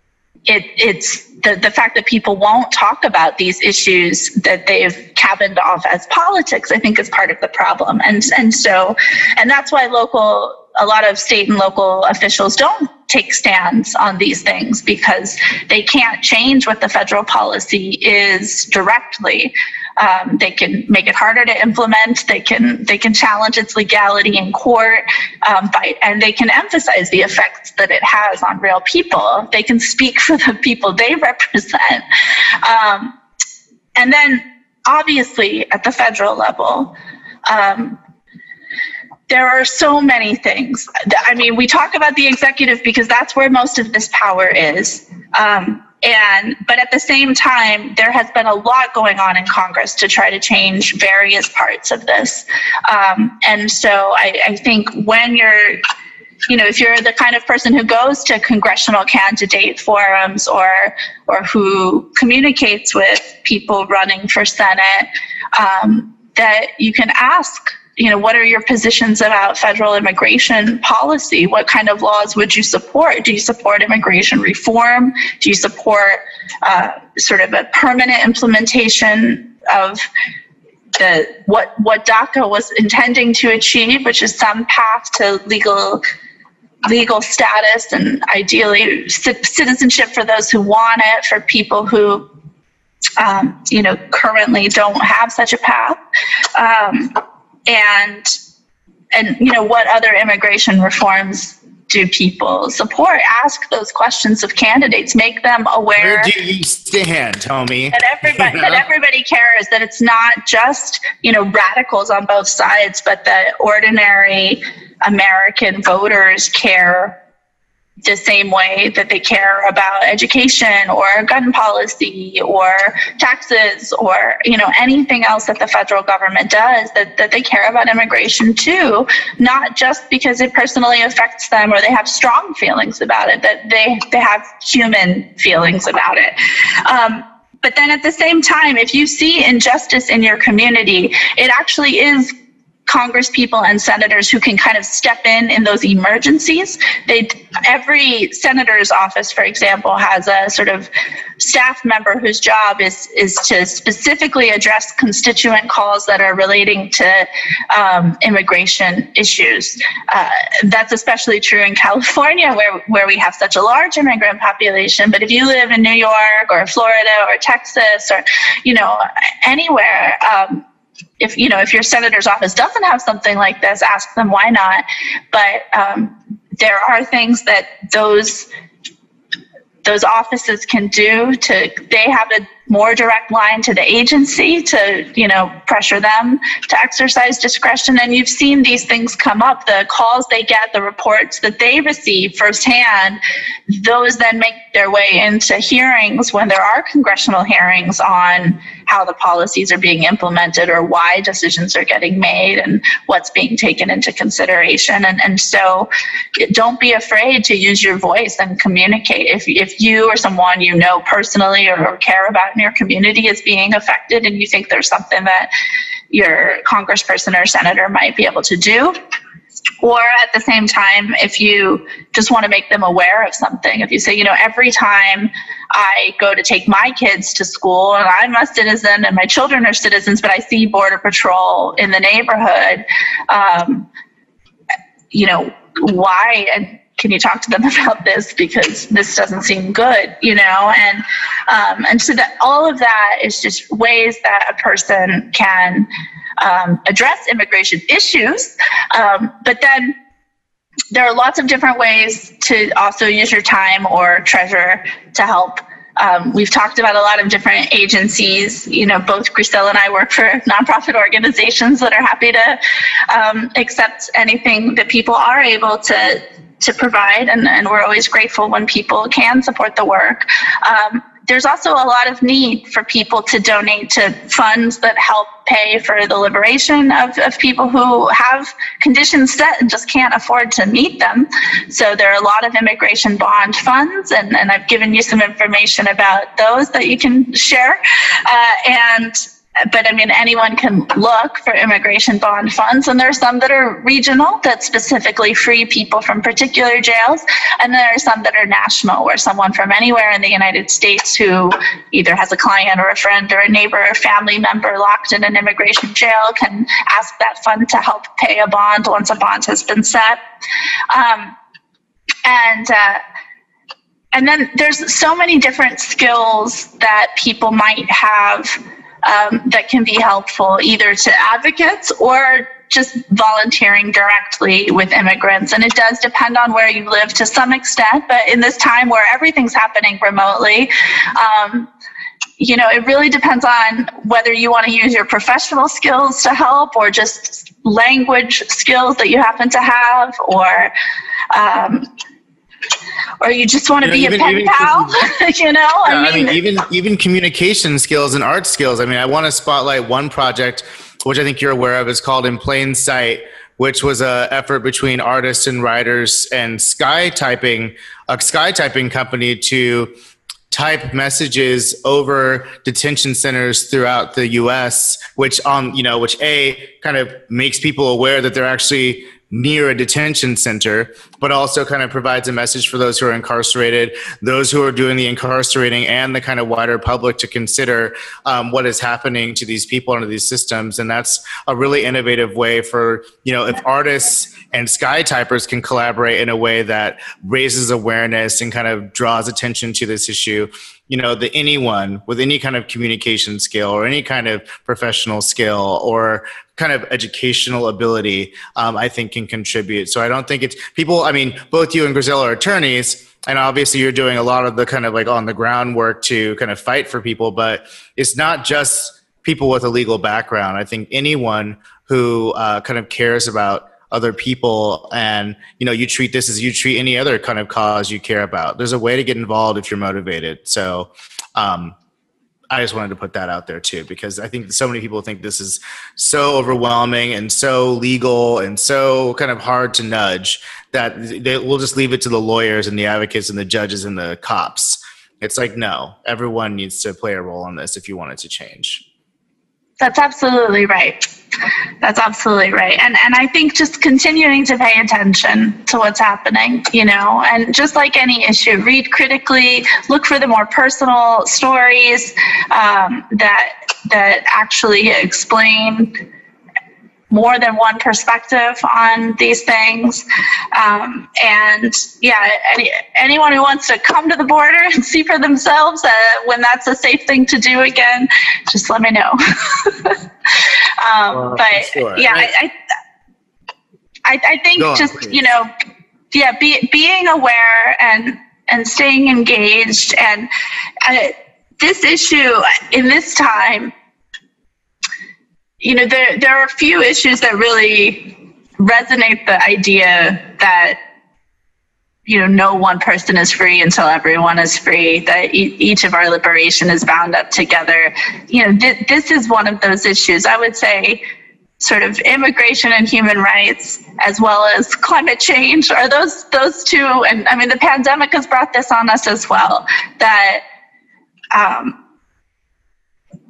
it, it's the, the fact that people won't talk about these issues that they've cabined off as politics, I think is part of the problem. And, and so, and that's why local, a lot of state and local officials don't take stands on these things because they can't change what the federal policy is directly. Um, they can make it harder to implement. They can they can challenge its legality in court, um, by, and they can emphasize the effects that it has on real people. They can speak for the people they represent. Um, and then, obviously, at the federal level, um, there are so many things. I mean, we talk about the executive because that's where most of this power is. Um, and but at the same time, there has been a lot going on in Congress to try to change various parts of this. Um, and so I, I think when you're you know, if you're the kind of person who goes to congressional candidate forums or or who communicates with people running for Senate, um, that you can ask you know, what are your positions about federal immigration policy? What kind of laws would you support? Do you support immigration reform? Do you support uh, sort of a permanent implementation of the what what DACA was intending to achieve, which is some path to legal legal status and ideally citizenship for those who want it, for people who um, you know currently don't have such a path. Um, and and you know what other immigration reforms do people support? Ask those questions of candidates. Make them aware where do you stand tommy that everybody you know? that everybody cares that it's not just you know radicals on both sides but that ordinary american voters care the same way that they care about education or gun policy or taxes or you know anything else that the federal government does that, that they care about immigration too not just because it personally affects them or they have strong feelings about it that they they have human feelings about it. Um, but then at the same time if you see injustice in your community it actually is Congress people and senators who can kind of step in in those emergencies. They every senator's office, for example, has a sort of staff member whose job is is to specifically address constituent calls that are relating to um, immigration issues. Uh, that's especially true in California, where where we have such a large immigrant population. But if you live in New York or Florida or Texas or you know anywhere. Um, if you know if your senator's office doesn't have something like this ask them why not. But um, there are things that those those offices can do to they have a more direct line to the agency to you know pressure them to exercise discretion. And you've seen these things come up the calls they get the reports that they receive firsthand. Those then make their way into hearings when there are congressional hearings on how the policies are being implemented or why decisions are getting made and what's being taken into consideration. And, and so don't be afraid to use your voice and communicate. If, if you or someone you know personally or, or care about your community is being affected and you think there's something that your congressperson or senator might be able to do. Or at the same time, if you just want to make them aware of something, if you say, you know, every time I go to take my kids to school and I'm a citizen and my children are citizens, but I see Border Patrol in the neighborhood, um, you know, why? Can you talk to them about this? Because this doesn't seem good you know? And um, and so that all of that is just ways that a person can um, address immigration issues. Um, but then there are lots of different ways to also use your time or treasure to help. Um, we've talked about a lot of different agencies. You know, both Griselle and I work for nonprofit organizations that are happy to um, accept anything that people are able to to provide, and, and we're always grateful when people can support the work. Um, there's also a lot of need for people to donate to funds that help pay for the liberation of, of people who have conditions set and just can't afford to meet them. So there are a lot of immigration bond funds, and, and I've given you some information about those that you can share. Uh, and but I mean, anyone can look for immigration bond funds, and there are some that are regional that specifically free people from particular jails, and there are some that are national, where someone from anywhere in the United States who either has a client or a friend or a neighbor or family member locked in an immigration jail can ask that fund to help pay a bond once a bond has been set. Um, and uh, and then there's so many different skills that people might have um, that can be helpful either to advocates or just volunteering directly with immigrants. And it does depend on where you live to some extent, but in this time where everything's happening remotely, um, you know, it really depends on whether you want to use your professional skills to help or just language skills that you happen to have or um, or you just want to you know, be even, a pen even, pal, you know? Yeah, I, mean, I mean, even even communication skills and art skills. I mean, I want to spotlight one project, which I think you're aware of. is called In Plain Sight, which was a effort between artists and writers and Sky Typing, a Sky Typing company to type messages over detention centers throughout the US which um you know which a kind of makes people aware that they're actually near a detention center, but also kind of provides a message for those who are incarcerated, those who are doing the incarcerating, and the kind of wider public to consider um, what is happening to these people under these systems. And that's a really innovative way for, you know, if artists and sky typers can collaborate in a way that raises awareness and kind of draws attention to this issue you know the anyone with any kind of communication skill or any kind of professional skill or kind of educational ability um, i think can contribute. So i don't think it's people i mean both you and Griselle are attorneys and obviously you're doing a lot of the kind of like on the ground work to kind of fight for people but it's not just people with a legal background. I think anyone who uh, kind of cares about other people and you know you treat this as you treat any other kind of cause you care about. There's a way to get involved if you're motivated. So um, i just wanted to put that out there too because i think so many people think this is so overwhelming and so legal and so kind of hard to nudge that they, we'll just leave it to the lawyers and the advocates and the judges and the cops. It's like no everyone needs to play a role in this if you want it to change. That's absolutely right. That's absolutely right. And and I think just continuing to pay attention to what's happening, you know, and just like any issue, read critically, look for the more personal stories um, that that actually explain more than one perspective on these things. Um, and yeah, any, anyone who wants to come to the border and see for themselves uh, when that's a safe thing to do again, just let me know. um, but sure. yeah, I, I, I, think no, just, please. you know, yeah, be, being aware and, and staying engaged and uh, this issue in this time you know, there there are a few issues that really resonate the idea that you know no one person is free until everyone is free that e- each of our liberation is bound up together. You know th- this is one of those issues. I would say sort of immigration and human rights as well as climate change are those those two and i mean the pandemic has brought this on us as well that um,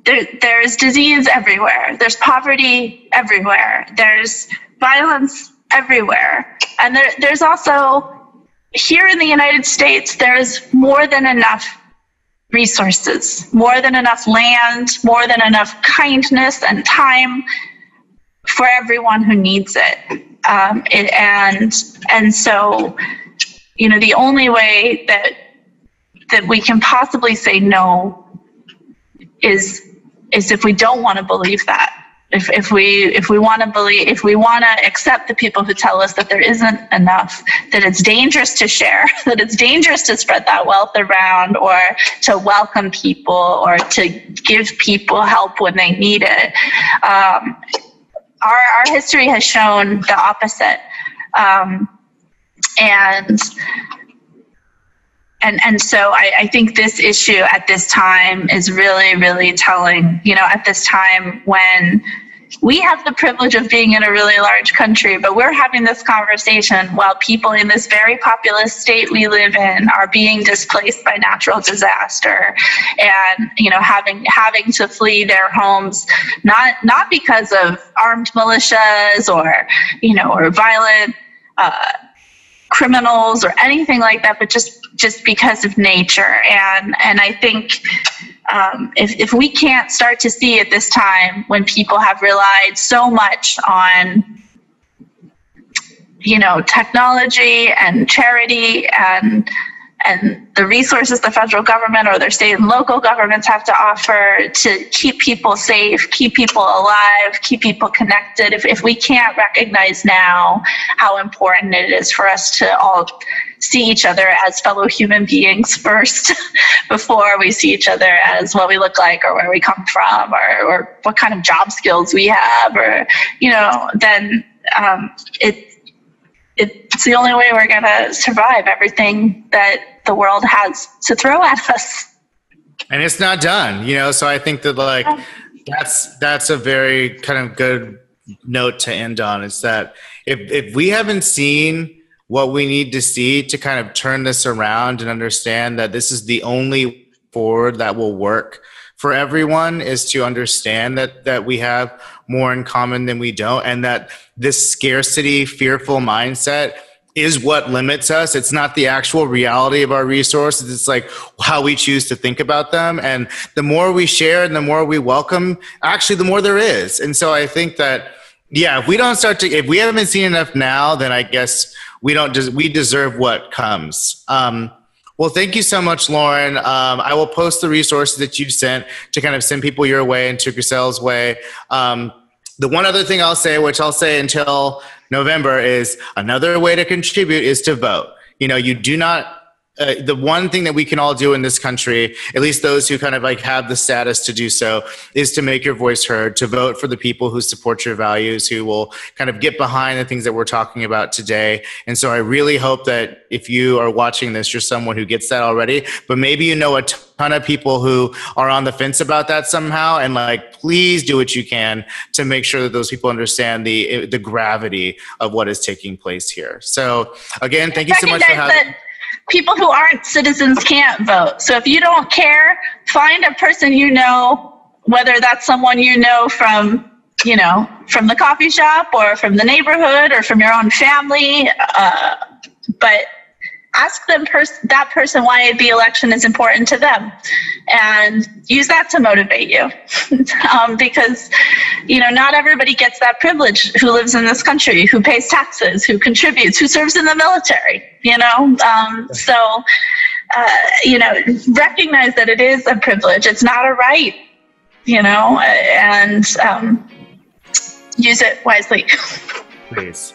there, there's disease everywhere. There's poverty everywhere. There's violence everywhere. And there, there's also, here in the United States, there's more than enough resources, more than enough land, more than enough kindness and time for everyone who needs it. Um, it and and so, you know, the only way that that we can possibly say no is is if we don't want to believe that. If, if we if we want to believe if we want to accept the people who tell us that there isn't enough that it's dangerous to share that it's dangerous to spread that wealth around or to welcome people or to give people help when they need it. Um, our, our history has shown the opposite. Um, and and and so I, I, think this issue at this time is really really telling. You know at this time when we have the privilege of being in a really large country but we're having this conversation while people in this very populous state we live in are being displaced by natural disaster and you know having having to flee their homes not not because of armed militias or you know or violent uh, criminals or anything like that, but just just because of nature. And and I think um, if if we can't start to see at this time when people have relied so much on you know technology and charity and and the resources the federal government or their state and local governments have to offer to keep people safe, keep people alive, keep people connected. If, if we can't recognize now how important it is for us to all see each other as fellow human beings first before we see each other as what we look like or where we come from or, or what kind of job skills we have or, you know, then um, it, it's the only way we're going to survive everything that the world has to throw at us. And it's not done, you know. So I think that like that's that's a very kind of good note to end on. Is that if if we haven't seen what we need to see to kind of turn this around and understand that this is the only forward that will work for everyone is to understand that that we have more in common than we don't and that this scarcity fearful mindset is what limits us. It's not the actual reality of our resources. It's like how we choose to think about them. And the more we share and the more we welcome actually the more there is. And so i think that yeah if we don't start to if we haven't seen enough now then i guess we don't des- we deserve what comes. Um, well, thank you so much, Lauren. Um, I will post the resources that you sent to kind of send people your way and to Griselle's way. Um, the one other thing I'll say, which I'll say until November, is another way to contribute is to vote. You know, you do not uh, the one thing that we can all do in this country, at least those who kind of like have the status to do so, is to make your voice heard, to vote for the people who support your values, who will kind of get behind the things that we're talking about today. And so I really hope that if you are watching this, you're someone who gets that already, but maybe you know a ton of people who are on the fence about that somehow. And like, please do what you can to make sure that those people understand the, the gravity of what is taking place here. So again, thank you so much for having people who aren't citizens can't vote. So if you don't care, find a person you know, whether that's someone you know from, you know, from the coffee shop or from the neighborhood or from your own family. Uh, but ask them pers- that person why the election is important to them and use that to motivate you. Um, because you know not everybody gets that privilege who lives in this country who pays taxes who contributes who serves in the military you know? Um, so uh, you know recognize that it is a privilege. It's not a right you know? And um, use it wisely. Please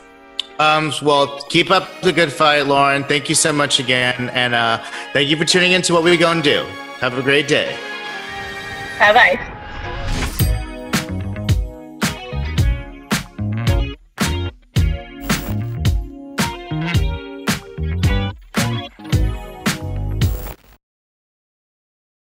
um, well, keep up the good fight, Lauren. Thank you so much again. And uh, thank you for tuning in to what we are going to do. Have a great day. Bye bye.